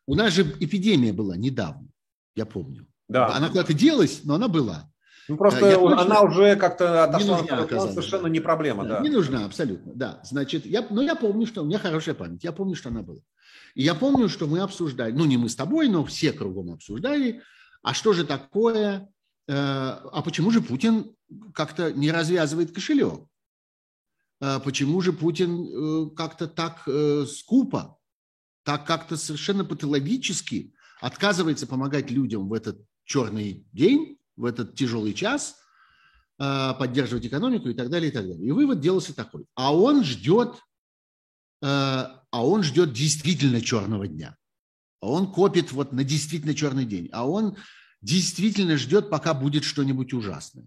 У нас же эпидемия была недавно я помню. Да. Она куда-то делась, но она была. Ну, просто я она точно... уже как-то отошла, не нужна, совершенно не проблема. Да, да. Не нужна абсолютно, да. Значит, я, но я помню, что у меня хорошая память, я помню, что она была. И я помню, что мы обсуждали, ну не мы с тобой, но все кругом обсуждали, а что же такое, э, а почему же Путин как-то не развязывает кошелек? Э, почему же Путин э, как-то так э, скупо, так как-то совершенно патологически отказывается помогать людям в этот черный день, в этот тяжелый час, э, поддерживать экономику и так далее, и так далее. И вывод делался такой. А он ждет, э, а он ждет действительно черного дня. А он копит вот на действительно черный день. А он действительно ждет, пока будет что-нибудь ужасное.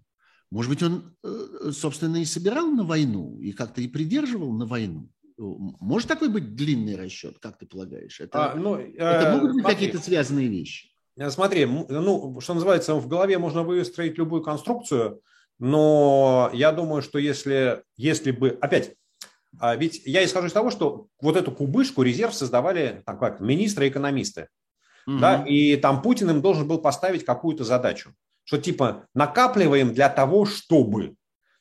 Может быть, он, э, собственно, и собирал на войну, и как-то и придерживал на войну. Может такой быть длинный расчет, как ты полагаешь? Это, а, ну, э, это могут быть какие-то связанные вещи? Э, смотри, ну, что называется, в голове можно выстроить любую конструкцию, но я думаю, что если, если бы, опять, а ведь я исхожу из того, что вот эту кубышку, резерв создавали так как, министры-экономисты. Угу. Да, и там Путин им должен был поставить какую-то задачу, что типа накапливаем для того, чтобы,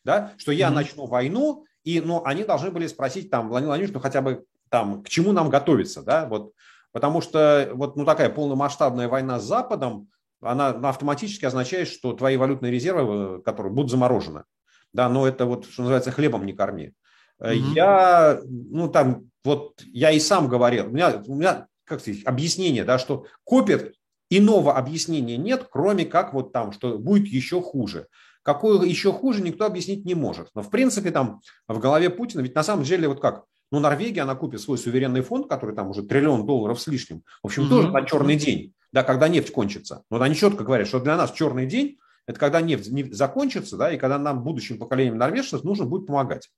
да, что я угу. начну войну, и, ну, они должны были спросить там, Владимир Владимирович, ну, хотя бы там, к чему нам готовиться, да, вот Потому что вот ну, такая полномасштабная война с Западом, она автоматически означает, что твои валютные резервы, которые будут заморожены. Да, но это вот, что называется, хлебом не корми. Mm-hmm. Я, ну там, вот я и сам говорил, у меня, у меня как сказать, объяснение, да, что копят иного объяснения нет, кроме как вот там, что будет еще хуже. Какое еще хуже, никто объяснить не может. Но в принципе там в голове Путина, ведь на самом деле вот как, ну Норвегия, она купит свой суверенный фонд, который там уже триллион долларов с лишним, в общем, mm-hmm. тоже на черный день, да, когда нефть кончится. Но они четко говорят, что для нас черный день – это когда нефть закончится, да, и когда нам, будущим поколениям норвежцев, нужно будет помогать.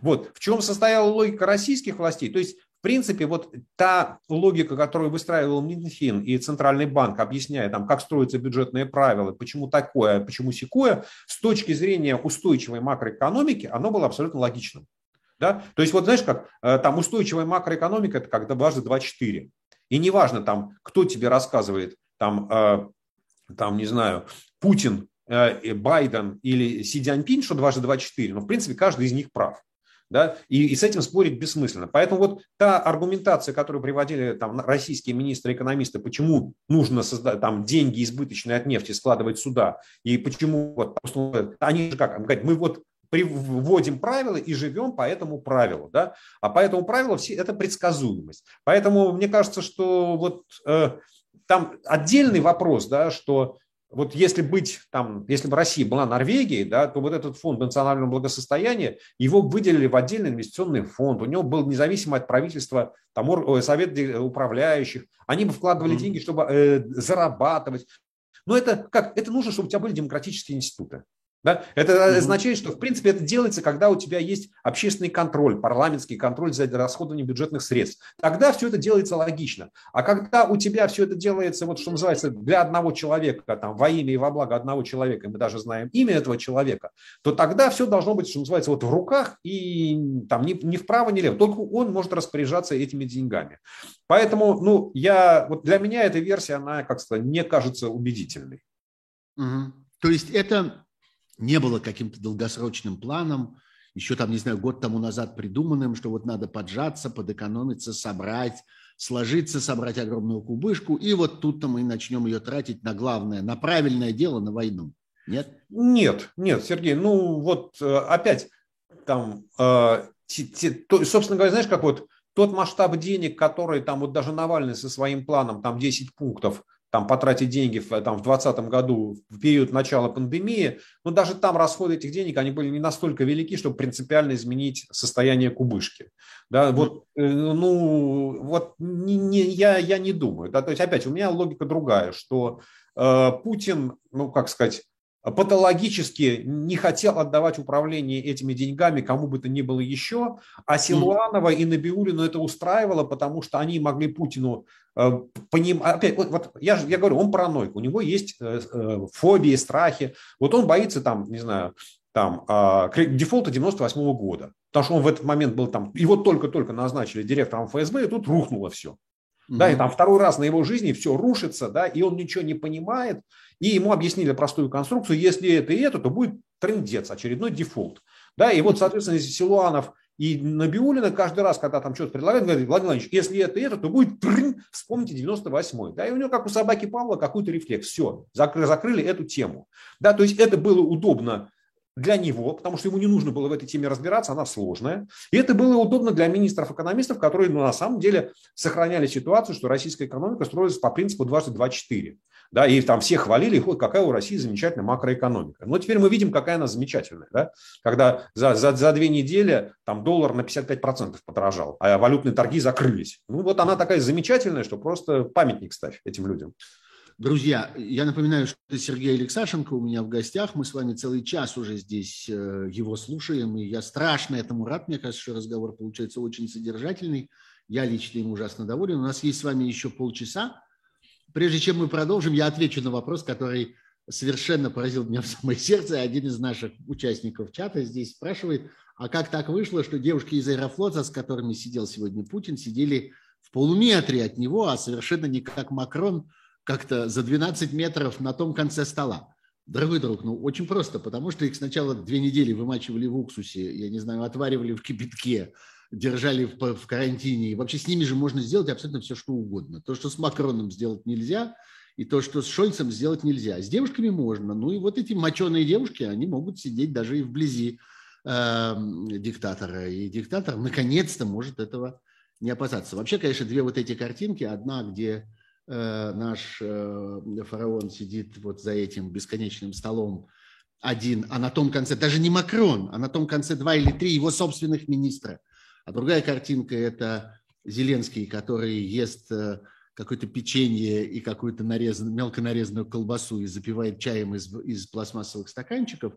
Вот. В чем состояла логика российских властей? То есть в принципе, вот та логика, которую выстраивал Минфин и Центральный банк, объясняя, там, как строятся бюджетные правила, почему такое, почему секое, с точки зрения устойчивой макроэкономики, оно было абсолютно логичным. Да? То есть, вот знаешь, как э, там устойчивая макроэкономика, это как дважды два четыре. И неважно, там, кто тебе рассказывает, там, э, там не знаю, Путин, э, Байден или Си Цзяньпинь, что дважды два четыре, но, в принципе, каждый из них прав да, и, и с этим спорить бессмысленно. Поэтому вот та аргументация, которую приводили там российские министры-экономисты, почему нужно создать там деньги избыточные от нефти складывать сюда, и почему вот, они же как, говорят, мы вот вводим правила и живем по этому правилу, да, а по этому правилу все, это предсказуемость. Поэтому мне кажется, что вот э, там отдельный вопрос, да, что вот если быть там, если бы Россия была Норвегией, да, то вот этот фонд национального благосостояния, его выделили в отдельный инвестиционный фонд, у него был независимый от правительства там, совет управляющих, они бы вкладывали деньги, чтобы э, зарабатывать. Но это как? Это нужно, чтобы у тебя были демократические институты. Да? Это mm-hmm. означает, что в принципе это делается, когда у тебя есть общественный контроль, парламентский контроль за расходованием бюджетных средств. Тогда все это делается логично. А когда у тебя все это делается, вот что называется, для одного человека, там, во имя и во благо одного человека, и мы даже знаем имя этого человека, то тогда все должно быть, что называется, вот в руках и там ни, ни вправо, ни влево. Только он может распоряжаться этими деньгами. Поэтому, ну, я, вот для меня эта версия, она, как сказать, не кажется убедительной. Угу. То есть это не было каким-то долгосрочным планом, еще там, не знаю, год тому назад придуманным, что вот надо поджаться, подэкономиться, собрать, сложиться, собрать огромную кубышку, и вот тут-то мы начнем ее тратить на главное, на правильное дело, на войну. Нет? Нет, нет, Сергей, ну вот э, опять там, э, те, те, то, собственно говоря, знаешь, как вот тот масштаб денег, который там вот даже Навальный со своим планом, там 10 пунктов – там, потратить деньги в, там, в 2020 году, в период начала пандемии, но даже там расходы этих денег, они были не настолько велики, чтобы принципиально изменить состояние кубышки. Да, вот, э, ну, вот не, не, я, я не думаю. Да, то есть, опять, у меня логика другая, что э, Путин, ну, как сказать, патологически не хотел отдавать управление этими деньгами кому бы то ни было еще, а Силуанова и Набиулину это устраивало, потому что они могли Путину э, поним... опять, вот, вот я, же, я говорю, он параноик, у него есть э, э, фобии, страхи, вот он боится там, не знаю, там, э, дефолта 98 -го года, потому что он в этот момент был там, его только-только назначили директором ФСБ, и тут рухнуло все. Mm-hmm. Да, и там второй раз на его жизни все рушится, да, и он ничего не понимает, и ему объяснили простую конструкцию, если это и это, то будет трендец, очередной дефолт. Да, и вот, соответственно, Силуанов и Набиулина каждый раз, когда там что-то предлагают, говорит, Владимир Владимирович, если это и это, то будет, трын, вспомните 98-й. Да, и у него, как у собаки Павла, какой-то рефлекс. Все, закрыли эту тему. Да, то есть это было удобно для него, потому что ему не нужно было в этой теме разбираться, она сложная. И это было удобно для министров-экономистов, которые ну, на самом деле сохраняли ситуацию, что российская экономика строится по принципу дважды два-четыре. Да, и там все хвалили, вот какая у России замечательная макроэкономика. Но теперь мы видим, какая она замечательная. Да? Когда за, за, за две недели там доллар на 55% подорожал, а валютные торги закрылись. Ну вот она такая замечательная, что просто памятник ставь этим людям. Друзья, я напоминаю, что это Сергей Алексашенко у меня в гостях. Мы с вами целый час уже здесь э, его слушаем, и я страшно этому рад. Мне кажется, что разговор получается очень содержательный. Я лично им ужасно доволен. У нас есть с вами еще полчаса. Прежде чем мы продолжим, я отвечу на вопрос, который совершенно поразил меня в самое сердце. Один из наших участников чата здесь спрашивает, а как так вышло, что девушки из Аэрофлота, с которыми сидел сегодня Путин, сидели в полуметре от него, а совершенно не как Макрон – как-то за 12 метров на том конце стола. Дорогой друг, ну очень просто, потому что их сначала две недели вымачивали в уксусе, я не знаю, отваривали в кипятке, держали в, в карантине. И вообще с ними же можно сделать абсолютно все, что угодно. То, что с Макроном сделать нельзя, и то, что с Шольцем сделать нельзя. С девушками можно. Ну и вот эти моченые девушки, они могут сидеть даже и вблизи э, диктатора. И диктатор наконец-то может этого не опасаться. Вообще, конечно, две вот эти картинки. Одна, где наш э, фараон сидит вот за этим бесконечным столом один, а на том конце, даже не Макрон, а на том конце два или три его собственных министра. А другая картинка – это Зеленский, который ест э, какое-то печенье и какую-то нарезан, мелко нарезанную колбасу и запивает чаем из, из пластмассовых стаканчиков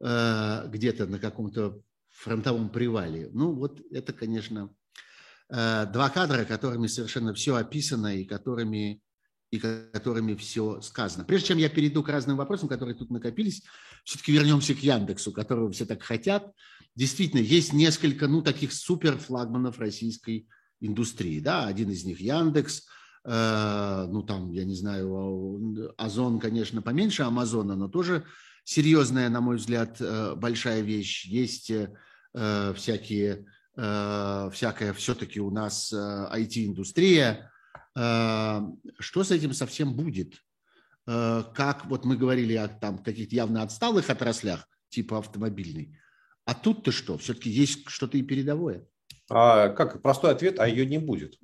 э, где-то на каком-то фронтовом привале. Ну, вот это, конечно, э, два кадра, которыми совершенно все описано и которыми и которыми все сказано. Прежде чем я перейду к разным вопросам, которые тут накопились, все-таки вернемся к Яндексу, которого все так хотят. Действительно, есть несколько, ну, таких супер флагманов российской индустрии. Да? Один из них Яндекс, э, ну, там, я не знаю, Озон, конечно, поменьше Амазона, но тоже серьезная, на мой взгляд, э, большая вещь. Есть э, всякие, э, всякая все-таки у нас э, IT-индустрия, Э, что с этим совсем будет? Э, как вот мы говорили о там, каких-то явно отсталых отраслях, типа автомобильной, а тут-то что? Все-таки есть что-то и передовое. А, как простой ответ, а ее не будет.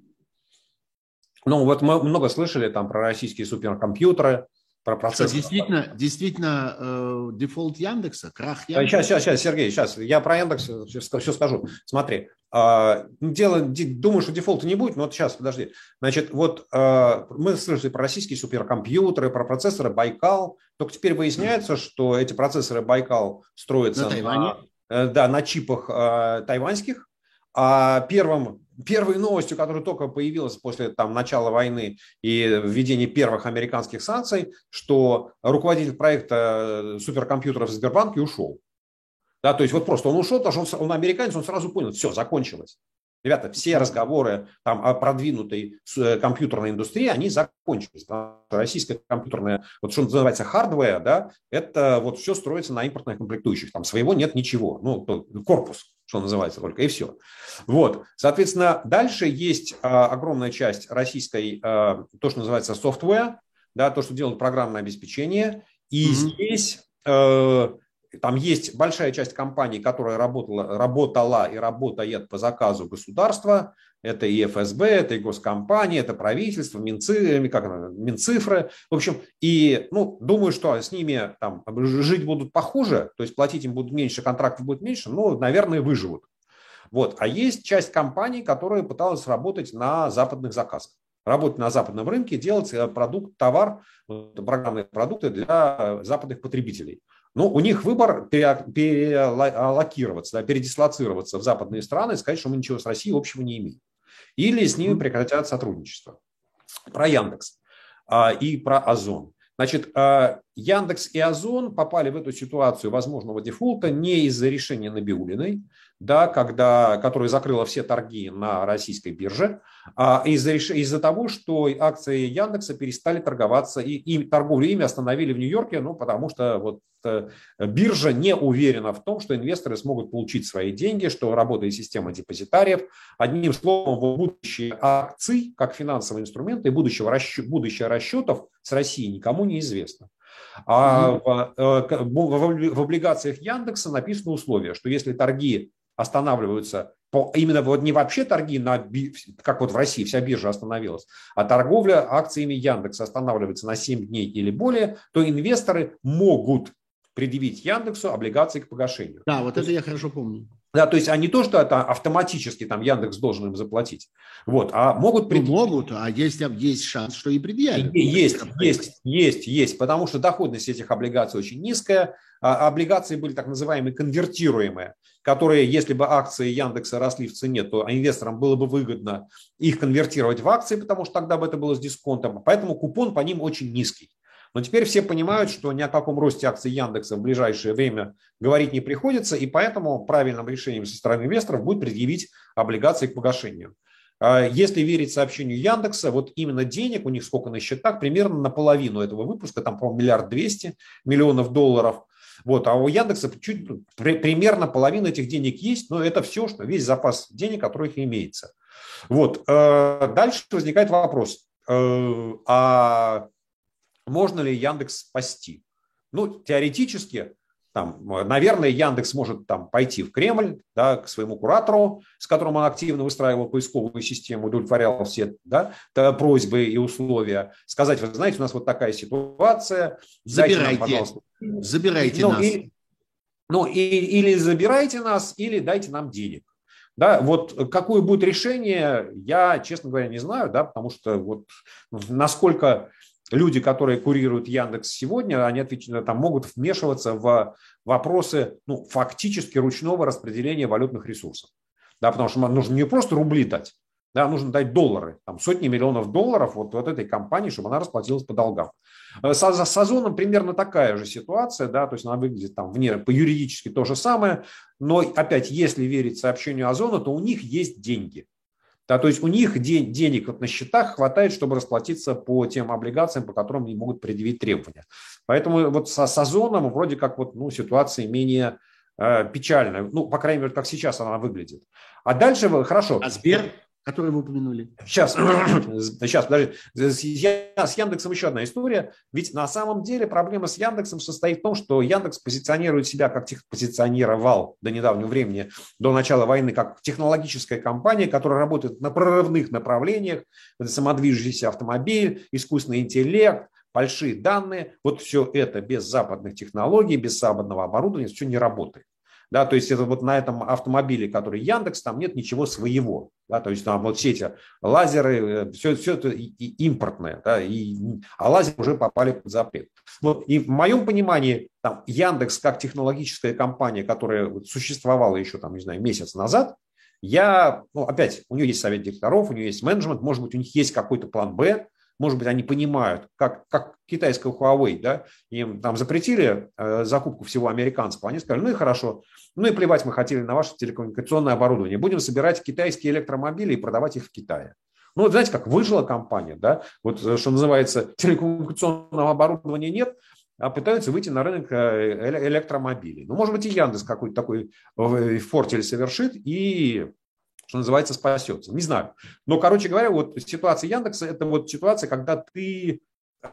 Ну, вот мы много слышали там про российские суперкомпьютеры, про процесс. Что, действительно, действительно э, дефолт Яндекса, крах Яндекса? Сейчас, сейчас, сейчас, Сергей, сейчас. Я про Яндекс все, все скажу. Смотри, э, дело, думаю, что дефолта не будет, но вот сейчас, подожди. Значит, вот э, мы слышали про российские суперкомпьютеры, про процессоры Байкал. Только теперь выясняется, что эти процессоры Байкал строятся на, на, э, да, на чипах э, тайваньских. А первым первой новостью, которая только появилась после там, начала войны и введения первых американских санкций, что руководитель проекта э, суперкомпьютеров в Сбербанке ушел. Да, то есть вот просто он ушел, потому что он, он американец, он сразу понял, все, закончилось. Ребята, все разговоры там, о продвинутой э, компьютерной индустрии, они закончились. Российская компьютерная, вот что называется hardware, да, это вот все строится на импортных комплектующих. Там своего нет ничего. Ну, корпус, что называется только, и все. Вот, соответственно, дальше есть а, огромная часть российской, а, то, что называется software, да, то, что делает программное обеспечение. И mm-hmm. здесь э, там есть большая часть компаний, которая работала, работала и работает по заказу государства. Это и ФСБ, это и госкомпании, это правительство, Минци, как оно, Минцифры. В общем, и ну, думаю, что с ними там, жить будут похуже, то есть платить им будут меньше, контрактов будет меньше, но, наверное, выживут. Вот. А есть часть компаний, которая пыталась работать на западных заказах работать на западном рынке, делать э, продукт, товар, программные продукты для западных потребителей. Ну, у них выбор перелокироваться, да, передислоцироваться в западные страны и сказать, что мы ничего с Россией общего не имеем. Или с ними прекратят сотрудничество. Про Яндекс а, и про Озон. Значит, а, Яндекс и Озон попали в эту ситуацию возможного дефолта не из-за решения Набиулиной, да, когда, которая закрыла все торги на российской бирже, а из-за, из-за того, что акции Яндекса перестали торговаться, и, и торговлю ими остановили в Нью-Йорке, ну, потому что вот биржа не уверена в том, что инвесторы смогут получить свои деньги, что работает система депозитариев. Одним словом, будущее акций, как финансовый инструмент, и будущего расчет, будущее расчетов с Россией никому не известно. А в, э, в, в облигациях Яндекса написано условие, что если торги останавливаются по, именно вот не вообще торги, на, как вот в России вся биржа остановилась, а торговля акциями Яндекса останавливается на 7 дней или более, то инвесторы могут предъявить Яндексу облигации к погашению. Да, вот это я хорошо помню. Да, то есть, а не то, что это автоматически там Яндекс должен им заплатить. Вот, а могут предъявить. Ну, могут, а есть, есть шанс, что и предъявят. Есть, есть, есть, есть, потому что доходность этих облигаций очень низкая. А облигации были так называемые конвертируемые, которые, если бы акции Яндекса росли в цене, то инвесторам было бы выгодно их конвертировать в акции, потому что тогда бы это было с дисконтом. Поэтому купон по ним очень низкий. Но теперь все понимают, что ни о каком росте акций Яндекса в ближайшее время говорить не приходится, и поэтому правильным решением со стороны инвесторов будет предъявить облигации к погашению. А если верить сообщению Яндекса, вот именно денег у них сколько на счетах, примерно наполовину этого выпуска, там, по-моему, миллиард двести миллионов долларов, Вот, а у Яндекса чуть, при, примерно половина этих денег есть, но это все, что весь запас денег, который их имеется. Вот, э, дальше возникает вопрос, э, а можно ли Яндекс спасти? Ну, теоретически там, наверное, Яндекс может там пойти в Кремль, да, к своему куратору, с которым он активно выстраивал поисковую систему, удовлетворял все да, просьбы и условия, сказать, вы знаете, у нас вот такая ситуация. Забирайте, нам, забирайте ну, нас. И, ну, и, или забирайте нас, или дайте нам денег. Да, вот какое будет решение, я, честно говоря, не знаю, да, потому что вот насколько люди, которые курируют Яндекс сегодня, они отвечают, там, могут вмешиваться в вопросы ну, фактически ручного распределения валютных ресурсов. Да, потому что нужно не просто рубли дать, да, нужно дать доллары, там, сотни миллионов долларов вот, вот этой компании, чтобы она расплатилась по долгам. С, с Озоном примерно такая же ситуация, да, то есть она выглядит там вне, по юридически то же самое, но опять, если верить сообщению Озона, то у них есть деньги. Да, то есть у них день, денег вот на счетах хватает, чтобы расплатиться по тем облигациям, по которым они могут предъявить требования. Поэтому вот с, с Озоном вроде как вот, ну, ситуация менее э, печальная. Ну, по крайней мере, как сейчас она выглядит. А дальше, хорошо. А Сбер? Который вы упомянули. Сейчас, сейчас, подожди. С Яндексом еще одна история. Ведь на самом деле проблема с Яндексом состоит в том, что Яндекс позиционирует себя, как тех, позиционировал до недавнего времени, до начала войны, как технологическая компания, которая работает на прорывных направлениях, самодвижущийся автомобиль, искусственный интеллект, большие данные. Вот все это без западных технологий, без западного оборудования, все не работает. Да, то есть это вот на этом автомобиле, который Яндекс, там нет ничего своего. Да, то есть там вот все эти лазеры, все, э, все это импортное, да, и, а лазеры уже попали под запрет. Вот, и в моем понимании там, Яндекс как технологическая компания, которая существовала еще там, не знаю, месяц назад, я, ну, опять, у нее есть совет директоров, у нее есть менеджмент, может быть, у них есть какой-то план Б, может быть, они понимают, как, как китайская Huawei, да, им там запретили э, закупку всего американского, они сказали, ну и хорошо, ну и плевать мы хотели на ваше телекоммуникационное оборудование, будем собирать китайские электромобили и продавать их в Китае. Ну, знаете, как выжила компания, да, вот э, что называется, телекоммуникационного оборудования нет, а пытаются выйти на рынок э, электромобилей. Ну, может быть, и Яндекс какой-то такой э, фортель совершит, и что называется, спасется. Не знаю. Но, короче говоря, вот ситуация Яндекса – это вот ситуация, когда ты,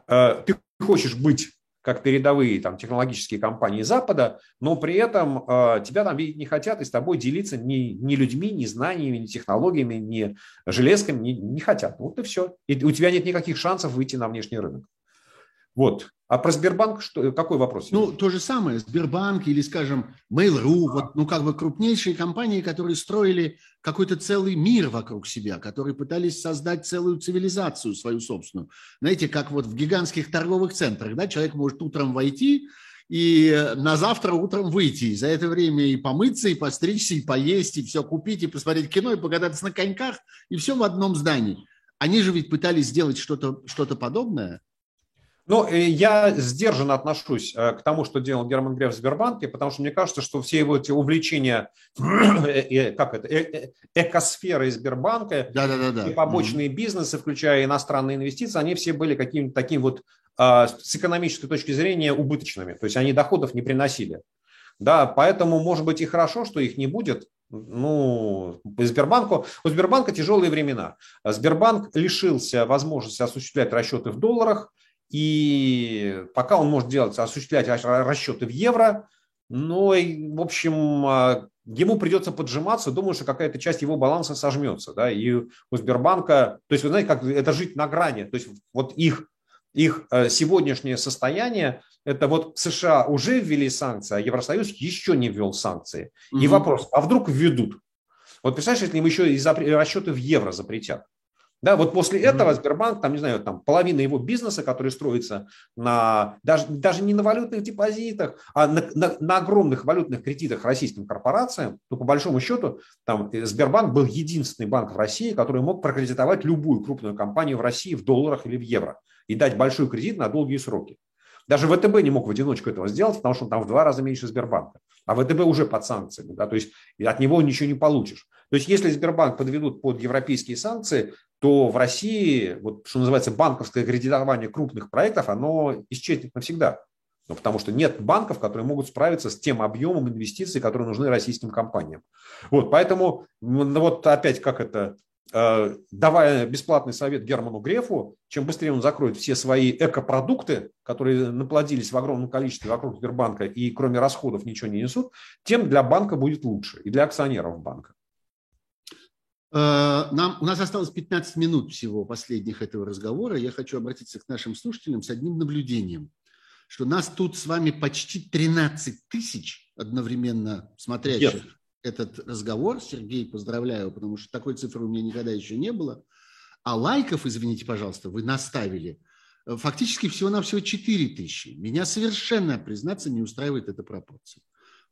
э, ты хочешь быть как передовые там, технологические компании Запада, но при этом э, тебя там видеть не хотят и с тобой делиться ни, ни людьми, ни знаниями, ни технологиями, ни железками не, не хотят. Вот и все. И у тебя нет никаких шансов выйти на внешний рынок. Вот. А про Сбербанк что, какой вопрос? Ну, то же самое. Сбербанк или, скажем, Mail.ru, вот, ну, как бы крупнейшие компании, которые строили какой-то целый мир вокруг себя, которые пытались создать целую цивилизацию свою собственную. Знаете, как вот в гигантских торговых центрах, да, человек может утром войти и на завтра утром выйти. И за это время и помыться, и постричься, и поесть, и все купить, и посмотреть кино, и покататься на коньках, и все в одном здании. Они же ведь пытались сделать что-то что подобное – ну, я сдержанно отношусь э, к тому, что делал Герман Греф в Сбербанке, потому что мне кажется, что все его эти увлечения, э, как это, э, экосферы Сбербанка да, да, да, и побочные бизнесы, включая иностранные инвестиции, они все были каким-то таким вот а, с экономической точки зрения убыточными, то есть они доходов не приносили. Да, поэтому, может быть, и хорошо, что их не будет, ну, Сбербанку, у Сбербанка тяжелые времена. Сбербанк лишился возможности осуществлять расчеты в долларах, и пока он может делать, осуществлять расчеты в евро, но, в общем, а, ему придется поджиматься, думаю, что какая-то часть его баланса сожмется. Да? И у Сбербанка, то есть, вы знаете, как это жить на грани, то есть вот их, их э, сегодняшнее состояние, это вот США уже ввели санкции, а Евросоюз еще не ввел санкции. И угу. вопрос, а вдруг введут? Вот представляешь, если им еще и расчеты в евро запретят. Да, вот после этого Сбербанк, там, не знаю, там половина его бизнеса, который строится на, даже, даже не на валютных депозитах, а на, на, на огромных валютных кредитах российским корпорациям, то по большому счету там э, Сбербанк был единственный банк в России, который мог прокредитовать любую крупную компанию в России в долларах или в евро и дать большой кредит на долгие сроки. Даже ВТБ не мог в одиночку этого сделать, потому что он там в два раза меньше Сбербанка. А ВТБ уже под санкциями, да, то есть от него ничего не получишь. То есть если Сбербанк подведут под европейские санкции, то в России, вот, что называется, банковское кредитование крупных проектов, оно исчезнет навсегда. Ну, потому что нет банков, которые могут справиться с тем объемом инвестиций, которые нужны российским компаниям. Вот, поэтому, ну, вот опять как это, э, давая бесплатный совет Герману Грефу, чем быстрее он закроет все свои экопродукты, которые наплодились в огромном количестве вокруг Сбербанка и кроме расходов ничего не несут, тем для банка будет лучше и для акционеров банка. Э, нам, у нас осталось 15 минут всего последних этого разговора. Я хочу обратиться к нашим слушателям с одним наблюдением, что нас тут с вами почти 13 тысяч одновременно смотрящих Нет. этот разговор. Сергей, поздравляю, потому что такой цифры у меня никогда еще не было. А лайков, извините, пожалуйста, вы наставили э, фактически всего-навсего 4 тысячи. Меня совершенно, признаться, не устраивает эта пропорция.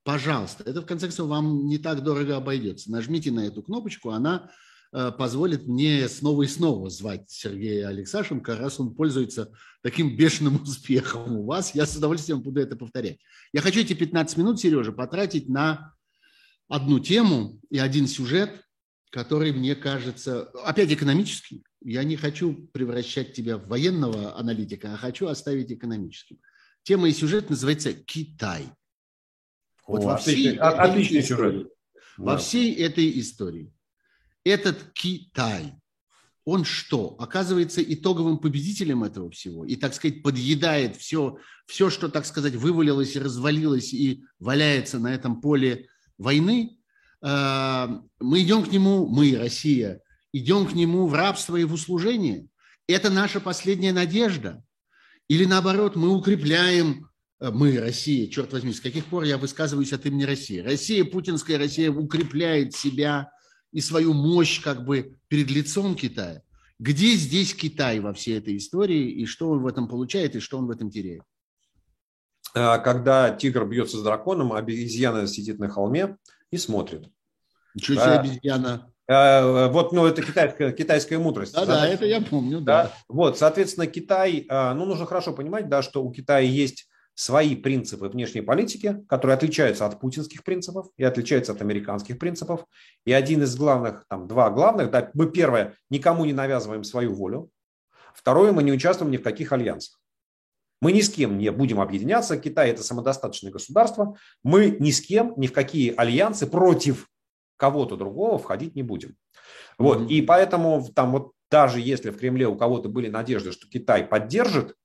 Пожалуйста, это в конце концов вам не так дорого обойдется. Нажмите на эту кнопочку, она э, позволит мне снова и снова звать Сергея Алексашенко, раз он пользуется таким бешеным успехом у вас. Я с удовольствием буду это повторять. Я хочу эти 15 минут, Сережа, потратить на одну тему и один сюжет, который, мне кажется, опять экономический. Я не хочу превращать тебя в военного аналитика, а хочу оставить экономическим. Тема и сюжет называется «Китай». Вот О, во всей отличный, этой отличный сюжет. Во да. всей этой истории этот Китай, он что? Оказывается итоговым победителем этого всего и, так сказать, подъедает все, все, что, так сказать, вывалилось и развалилось и валяется на этом поле войны. А, мы идем к нему, мы, Россия, идем к нему в рабство и в услужение. Это наша последняя надежда. Или наоборот, мы укрепляем мы, Россия, черт возьми, с каких пор я высказываюсь от имени России? Россия, путинская Россия укрепляет себя и свою мощь как бы перед лицом Китая. Где здесь Китай во всей этой истории, и что он в этом получает, и что он в этом теряет? А, когда тигр бьется с драконом, обезьяна сидит на холме и смотрит. Ничего себе обезьяна. А, вот, ну, это китайская, китайская мудрость. Да, да, это я помню, да. да. Вот, соответственно, Китай, а, ну, нужно хорошо понимать, да, что у Китая есть свои принципы внешней политики, которые отличаются от путинских принципов и отличаются от американских принципов. И один из главных, там два главных, да, мы первое, никому не навязываем свою волю. Второе, мы не участвуем ни в каких альянсах. Мы ни с кем не будем объединяться. Китай – это самодостаточное государство. Мы ни с кем, ни в какие альянсы против кого-то другого входить не будем. Вот. Mm-hmm. И поэтому там вот даже если в Кремле у кого-то были надежды, что Китай поддержит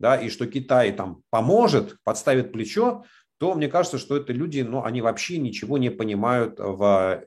да, и что Китай там поможет, подставит плечо, то мне кажется, что это люди, ну, они вообще ничего не понимают в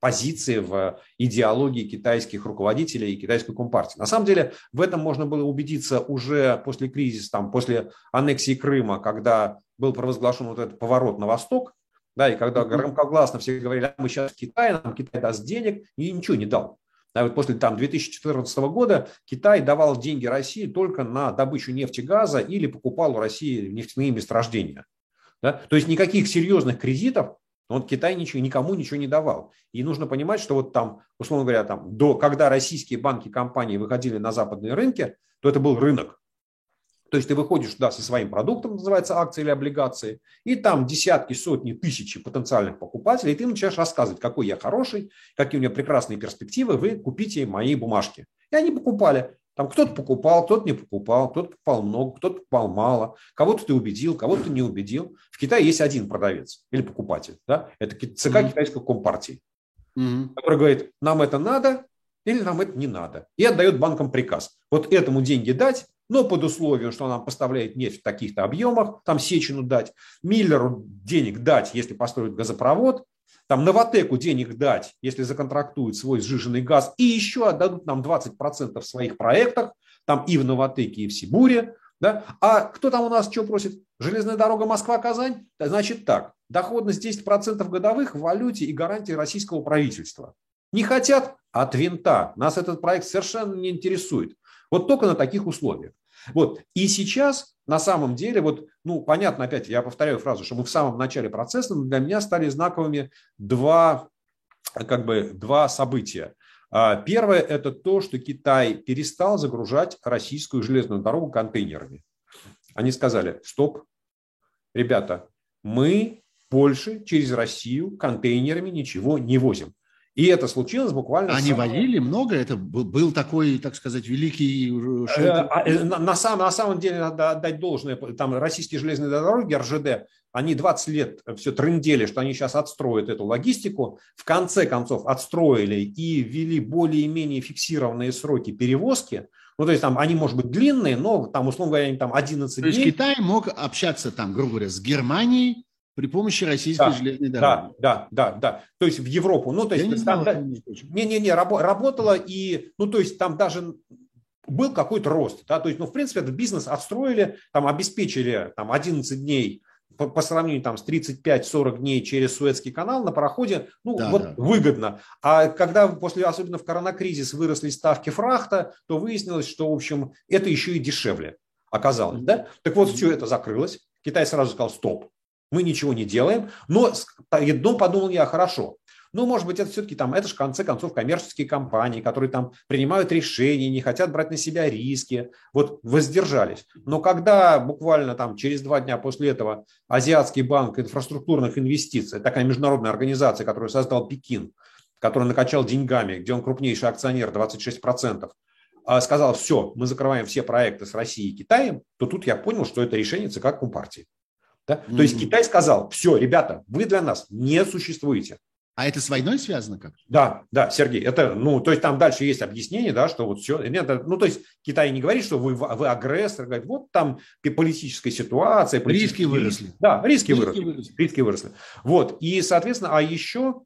позиции, в идеологии китайских руководителей и китайской компартии. На самом деле в этом можно было убедиться уже после кризиса, там, после аннексии Крыма, когда был провозглашен вот этот поворот на восток, да, и когда громкогласно все говорили, а мы сейчас в Китае, нам Китай даст денег, и ничего не дал. А вот после там, 2014 года Китай давал деньги России только на добычу нефти и газа или покупал у России нефтяные месторождения. Да? То есть никаких серьезных кредитов вот Китай ничего, никому ничего не давал. И нужно понимать, что вот там, условно говоря, там, до, когда российские банки, компании выходили на западные рынки, то это был рынок. То есть ты выходишь туда со своим продуктом, называется акции или облигации, и там десятки, сотни, тысячи потенциальных покупателей, и ты начинаешь рассказывать, какой я хороший, какие у меня прекрасные перспективы, вы купите мои бумажки. И они покупали. Там кто-то покупал, кто-то не покупал, кто-то покупал много, кто-то покупал мало, кого-то ты убедил, кого-то не убедил. В Китае есть один продавец или покупатель, да? это ЦК mm-hmm. китайской компартии, mm-hmm. который говорит, нам это надо или нам это не надо, и отдает банкам приказ. Вот этому деньги дать, но под условием, что нам поставляет нефть в таких-то объемах, там Сечину дать, Миллеру денег дать, если построить газопровод, там Новотеку денег дать, если законтрактуют свой сжиженный газ, и еще отдадут нам 20% в своих проектах, там и в Новотеке, и в Сибуре. Да? А кто там у нас что просит? Железная дорога Москва-Казань? Значит так, доходность 10% годовых в валюте и гарантии российского правительства. Не хотят? От винта. Нас этот проект совершенно не интересует. Вот только на таких условиях. Вот. И сейчас на самом деле, вот, ну, понятно, опять я повторяю фразу, что мы в самом начале процесса, но для меня стали знаковыми два, как бы, два события. А, первое – это то, что Китай перестал загружать российскую железную дорогу контейнерами. Они сказали, стоп, ребята, мы больше через Россию контейнерами ничего не возим. И это случилось буквально... Они водили много? Это был, был такой, так сказать, великий... Э, а, э, на, на, самом, на самом деле надо отдать должное. Там российские железные дороги, РЖД, они 20 лет все трындели, что они сейчас отстроят эту логистику. В конце концов отстроили и ввели более-менее фиксированные сроки перевозки. Ну, то есть там они, может быть, длинные, но там, условно говоря, они там 11 дней. То есть Китай мог общаться там, грубо говоря, с Германией, при помощи российской да, железной дороги. Да, да, да, да. То есть в Европу. Ну, то есть, не-не-не, работало и, ну, то есть там даже был какой-то рост. Да? То есть, ну, в принципе, этот бизнес отстроили, там обеспечили там 11 дней по, по сравнению там, с 35-40 дней через Суэцкий канал на пароходе, ну, да, вот да. выгодно. А когда после, особенно в коронакризис, выросли ставки фрахта, то выяснилось, что, в общем, это еще и дешевле оказалось. Да? Так вот, все это закрылось. Китай сразу сказал, стоп, мы ничего не делаем, но одно подумал я, хорошо, ну, может быть, это все-таки там, это же в конце концов коммерческие компании, которые там принимают решения, не хотят брать на себя риски, вот воздержались. Но когда буквально там через два дня после этого Азиатский банк инфраструктурных инвестиций, такая международная организация, которую создал Пекин, который накачал деньгами, где он крупнейший акционер, 26%, а сказал, все, мы закрываем все проекты с Россией и Китаем, то тут я понял, что это решение ЦК Компартии. Да? Mm-hmm. То есть Китай сказал, все, ребята, вы для нас не существуете. А это с войной связано как? Да, да, Сергей, это, ну, то есть там дальше есть объяснение, да, что вот все, нет, ну, то есть Китай не говорит, что вы, вы агрессор, говорит, вот там политическая ситуация. Политические... Риски выросли. Да, риски, риски выросли, выросли. Риски выросли. Вот, и, соответственно, а еще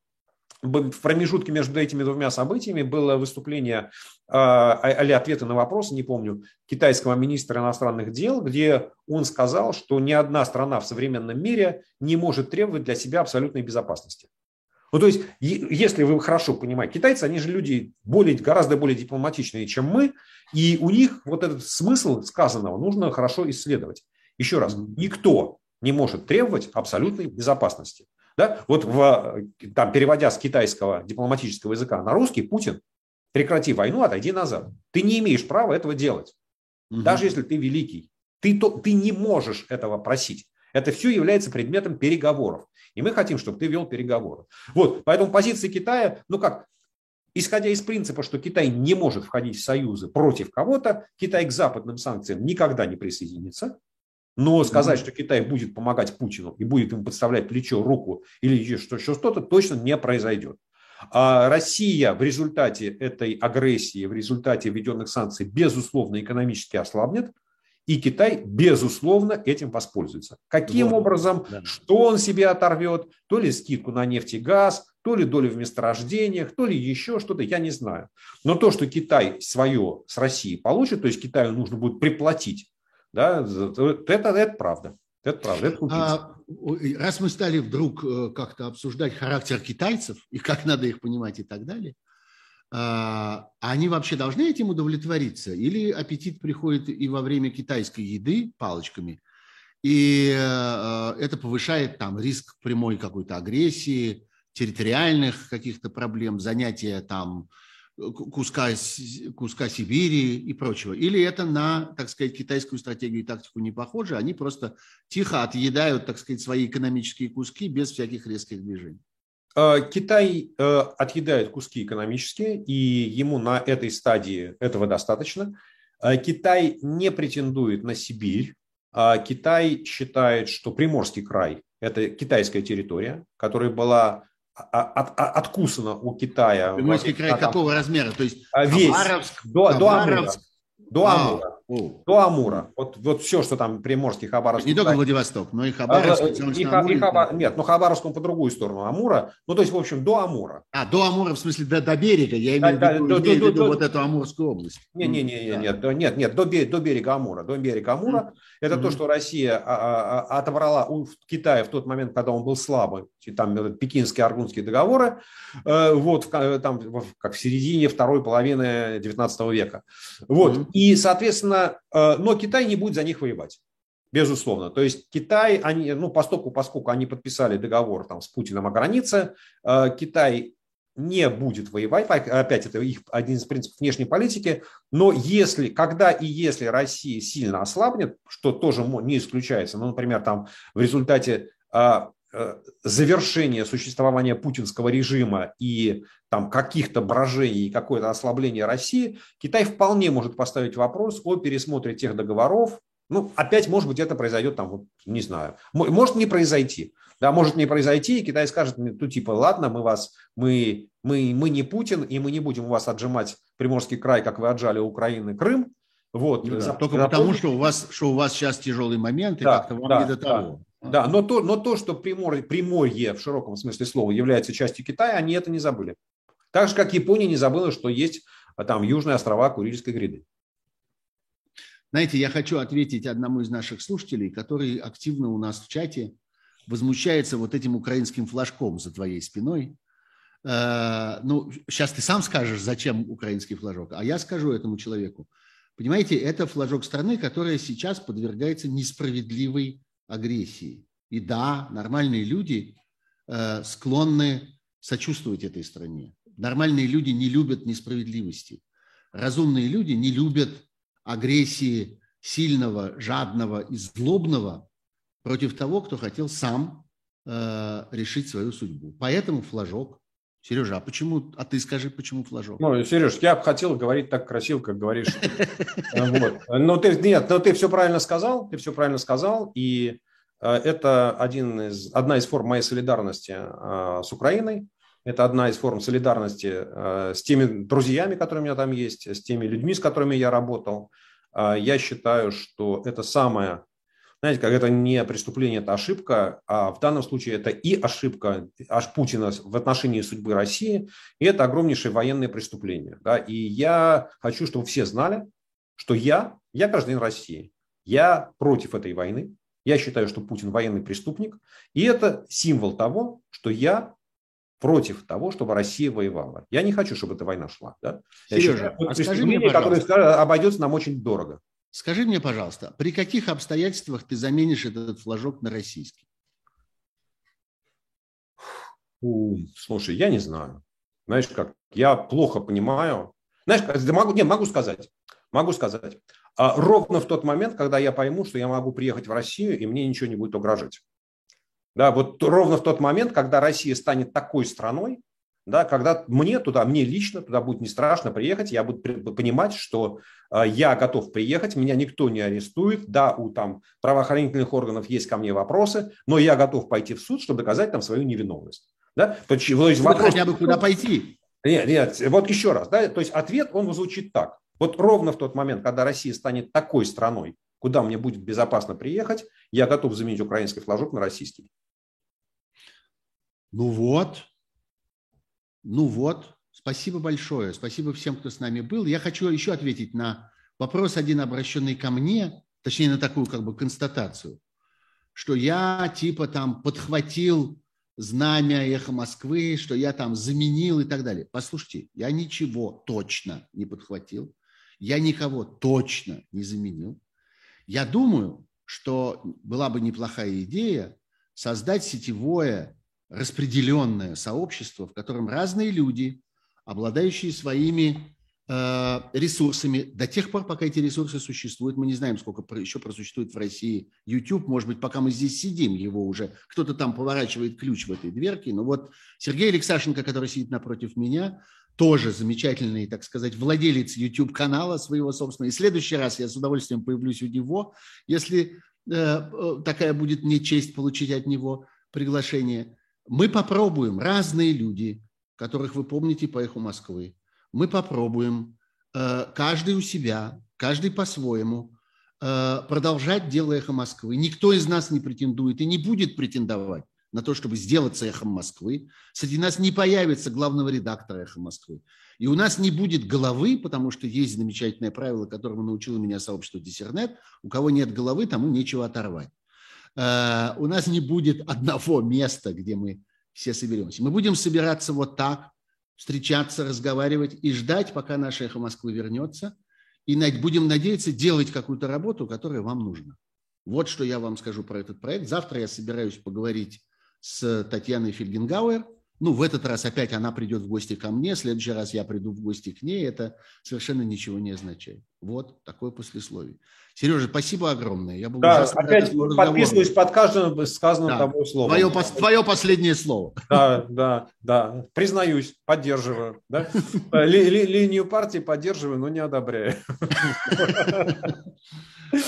в промежутке между этими двумя событиями было выступление или а, ответы на вопросы, не помню, китайского министра иностранных дел, где он сказал, что ни одна страна в современном мире не может требовать для себя абсолютной безопасности. Ну, то есть, если вы хорошо понимаете, китайцы, они же люди более, гораздо более дипломатичные, чем мы, и у них вот этот смысл сказанного нужно хорошо исследовать. Еще раз, никто не может требовать абсолютной безопасности. Да? Вот в, там, переводя с китайского дипломатического языка на русский, Путин, прекрати войну, отойди назад. Ты не имеешь права этого делать. Угу. Даже если ты великий. Ты, то, ты не можешь этого просить. Это все является предметом переговоров. И мы хотим, чтобы ты вел переговоры. Вот, поэтому позиция Китая, ну как, исходя из принципа, что Китай не может входить в союзы против кого-то, Китай к западным санкциям никогда не присоединится. Но сказать, что Китай будет помогать Путину и будет ему подставлять плечо, руку или еще что-то, точно не произойдет. А Россия в результате этой агрессии, в результате введенных санкций, безусловно, экономически ослабнет, и Китай, безусловно, этим воспользуется. Каким вот, образом, да. что он себе оторвет, то ли скидку на нефть и газ, то ли долю в месторождениях, то ли еще что-то, я не знаю. Но то, что Китай свое с Россией получит, то есть Китаю нужно будет приплатить, да, это, это правда. Это правда. Это а, раз мы стали вдруг э, как-то обсуждать характер китайцев и как надо их понимать и так далее, а, они вообще должны этим удовлетвориться? Или аппетит приходит и во время китайской еды палочками, и э, это повышает там риск прямой какой-то агрессии, территориальных каких-то проблем, занятия там куска, куска Сибири и прочего. Или это на, так сказать, китайскую стратегию и тактику не похоже, они просто тихо отъедают, так сказать, свои экономические куски без всяких резких движений. Э, Китай э, отъедает куски экономические, и ему на этой стадии этого достаточно. Э, Китай не претендует на Сибирь. Китай считает, что Приморский край – это китайская территория, которая была от, от, откусана у Китая. Приморский край там, какого размера? То есть весь, Хабаровск, до, Хабаровск, до Амура. До а, Амура. О. До Амура. Вот, вот все, что там Приморский, Хабаровск. Не только Владивосток, но и Хабаровск. А, и, и, и Хаба... Нет, но Хабаровск он по другую сторону Амура. Ну, то есть, в общем, до Амура. А, до Амура, в смысле, до, до берега. Я имею, да, в виду, до, имею до, в виду до, вот эту Амурскую область. Нет, нет, нет, нет, да. нет, нет, до, до берега Амура. До берега Амура. Mm. Это mm-hmm. то, что Россия а, а, отобрала у Китая в тот момент, когда он был слабый. Там пекинские, аргунские договоры. Э, вот, там, как в середине второй половины 19 века. Вот. Mm-hmm. И, соответственно, э, но Китай не будет за них воевать. Безусловно. То есть Китай, они, ну, поскольку, поскольку они подписали договор там, с Путиным о границе, э, Китай не будет воевать, опять это их один из принципов внешней политики, но если, когда и если Россия сильно ослабнет, что тоже не исключается, ну, например, там в результате э, э, завершения существования путинского режима и там каких-то брожений какое-то ослабление России, Китай вполне может поставить вопрос о пересмотре тех договоров. Ну, опять, может быть, это произойдет там, вот, не знаю, может не произойти. Да, может не произойти, и Китай скажет, ну, типа, ладно, мы вас, мы, мы, мы не Путин, и мы не будем у вас отжимать Приморский край, как вы отжали Украины Крым, вот. Ну, да, только потому, что у, вас, что у вас сейчас тяжелый момент, и да, как-то вам да, не до того. Да. Но, то, но то, что Приморье, Приморье в широком смысле слова является частью Китая, они это не забыли. Так же, как Япония не забыла, что есть а, там южные острова Курильской гряды. Знаете, я хочу ответить одному из наших слушателей, который активно у нас в чате возмущается вот этим украинским флажком за твоей спиной. Э, ну, сейчас ты сам скажешь, зачем украинский флажок, а я скажу этому человеку – Понимаете, это флажок страны, которая сейчас подвергается несправедливой агрессии. И да, нормальные люди э, склонны сочувствовать этой стране. Нормальные люди не любят несправедливости. Разумные люди не любят агрессии сильного, жадного и злобного против того, кто хотел сам э, решить свою судьбу. Поэтому флажок Сережа, а почему, а ты скажи, почему флажок? Ну, Сереж, я бы хотел говорить так красиво, как говоришь. Вот. Но ты, нет, но ты все правильно сказал, ты все правильно сказал, и э, это один из, одна из форм моей солидарности э, с Украиной, это одна из форм солидарности э, с теми друзьями, которые у меня там есть, с теми людьми, с которыми я работал. Я считаю, что это самое знаете, как это не преступление, это ошибка, а в данном случае это и ошибка аж Путина в отношении судьбы России, и это огромнейшее военное преступление. Да? И я хочу, чтобы все знали, что я, я гражданин России, я против этой войны, я считаю, что Путин военный преступник, и это символ того, что я против того, чтобы Россия воевала. Я не хочу, чтобы эта война шла. Да? Сережа, я считаю, а скажи мне, пожалуйста. которое обойдется нам очень дорого. Скажи мне, пожалуйста, при каких обстоятельствах ты заменишь этот флажок на российский? Слушай, я не знаю. Знаешь как, я плохо понимаю. Знаешь, могу, не, могу сказать, могу сказать. А ровно в тот момент, когда я пойму, что я могу приехать в Россию, и мне ничего не будет угрожать. Да, вот ровно в тот момент, когда Россия станет такой страной, да, когда мне туда, мне лично туда будет не страшно приехать, я буду понимать, что э, я готов приехать, меня никто не арестует, да, у там правоохранительных органов есть ко мне вопросы, но я готов пойти в суд, чтобы доказать там свою невиновность. Да? То есть, есть вопрос... хотя бы куда пойти? Нет, нет, вот еще раз, да, то есть ответ, он звучит так. Вот ровно в тот момент, когда Россия станет такой страной, куда мне будет безопасно приехать, я готов заменить украинский флажок на российский. Ну вот, ну вот, спасибо большое. Спасибо всем, кто с нами был. Я хочу еще ответить на вопрос один, обращенный ко мне, точнее на такую как бы констатацию, что я типа там подхватил знамя эхо Москвы, что я там заменил и так далее. Послушайте, я ничего точно не подхватил, я никого точно не заменил. Я думаю, что была бы неплохая идея создать сетевое распределенное сообщество, в котором разные люди, обладающие своими э, ресурсами, до тех пор, пока эти ресурсы существуют, мы не знаем, сколько еще просуществует в России YouTube, может быть, пока мы здесь сидим, его уже кто-то там поворачивает ключ в этой дверке, но вот Сергей Алексашенко, который сидит напротив меня, тоже замечательный, так сказать, владелец YouTube-канала своего собственного. И в следующий раз я с удовольствием появлюсь у него, если э, э такая будет мне честь получить от него приглашение. Мы попробуем, разные люди, которых вы помните по «Эху Москвы», мы попробуем, э, каждый у себя, каждый по-своему, э, продолжать дело «Эхо Москвы». Никто из нас не претендует и не будет претендовать на то, чтобы сделаться «Эхом Москвы». Среди нас не появится главного редактора «Эхо Москвы». И у нас не будет головы, потому что есть замечательное правило, которому научило меня сообщество Диссернет. У кого нет головы, тому нечего оторвать. Э, у нас не будет одного места, где мы все соберемся. Мы будем собираться вот так, встречаться, разговаривать и ждать, пока наше эхо Москвы вернется, и будем надеяться делать какую-то работу, которая вам нужна. Вот что я вам скажу про этот проект. Завтра я собираюсь поговорить с Татьяной Фельгенгауэр. Ну, в этот раз опять она придет в гости ко мне, в следующий раз я приду в гости к ней. Это совершенно ничего не означает. Вот такое послесловие. Сережа, спасибо огромное. Я был да, опять подписываюсь под каждым сказанным да. тобой словом. Твое, твое последнее слово. Да, да, да. Признаюсь, поддерживаю. Да? Ли, ли, линию партии поддерживаю, но не одобряю.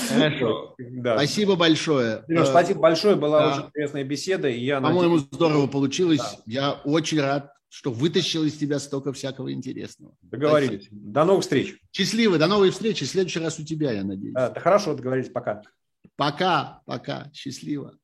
Хорошо. Да. Спасибо большое. Сереж, спасибо большое. Была да. очень интересная беседа. И я По-моему, надеюсь... здорово получилось. Да. Я очень рад что вытащил из тебя столько всякого интересного. Договорились. Спасибо. До новых встреч. Счастливо, до новой встречи. В следующий раз у тебя, я надеюсь. Да, хорошо, договорились. Пока. Пока, пока. Счастливо.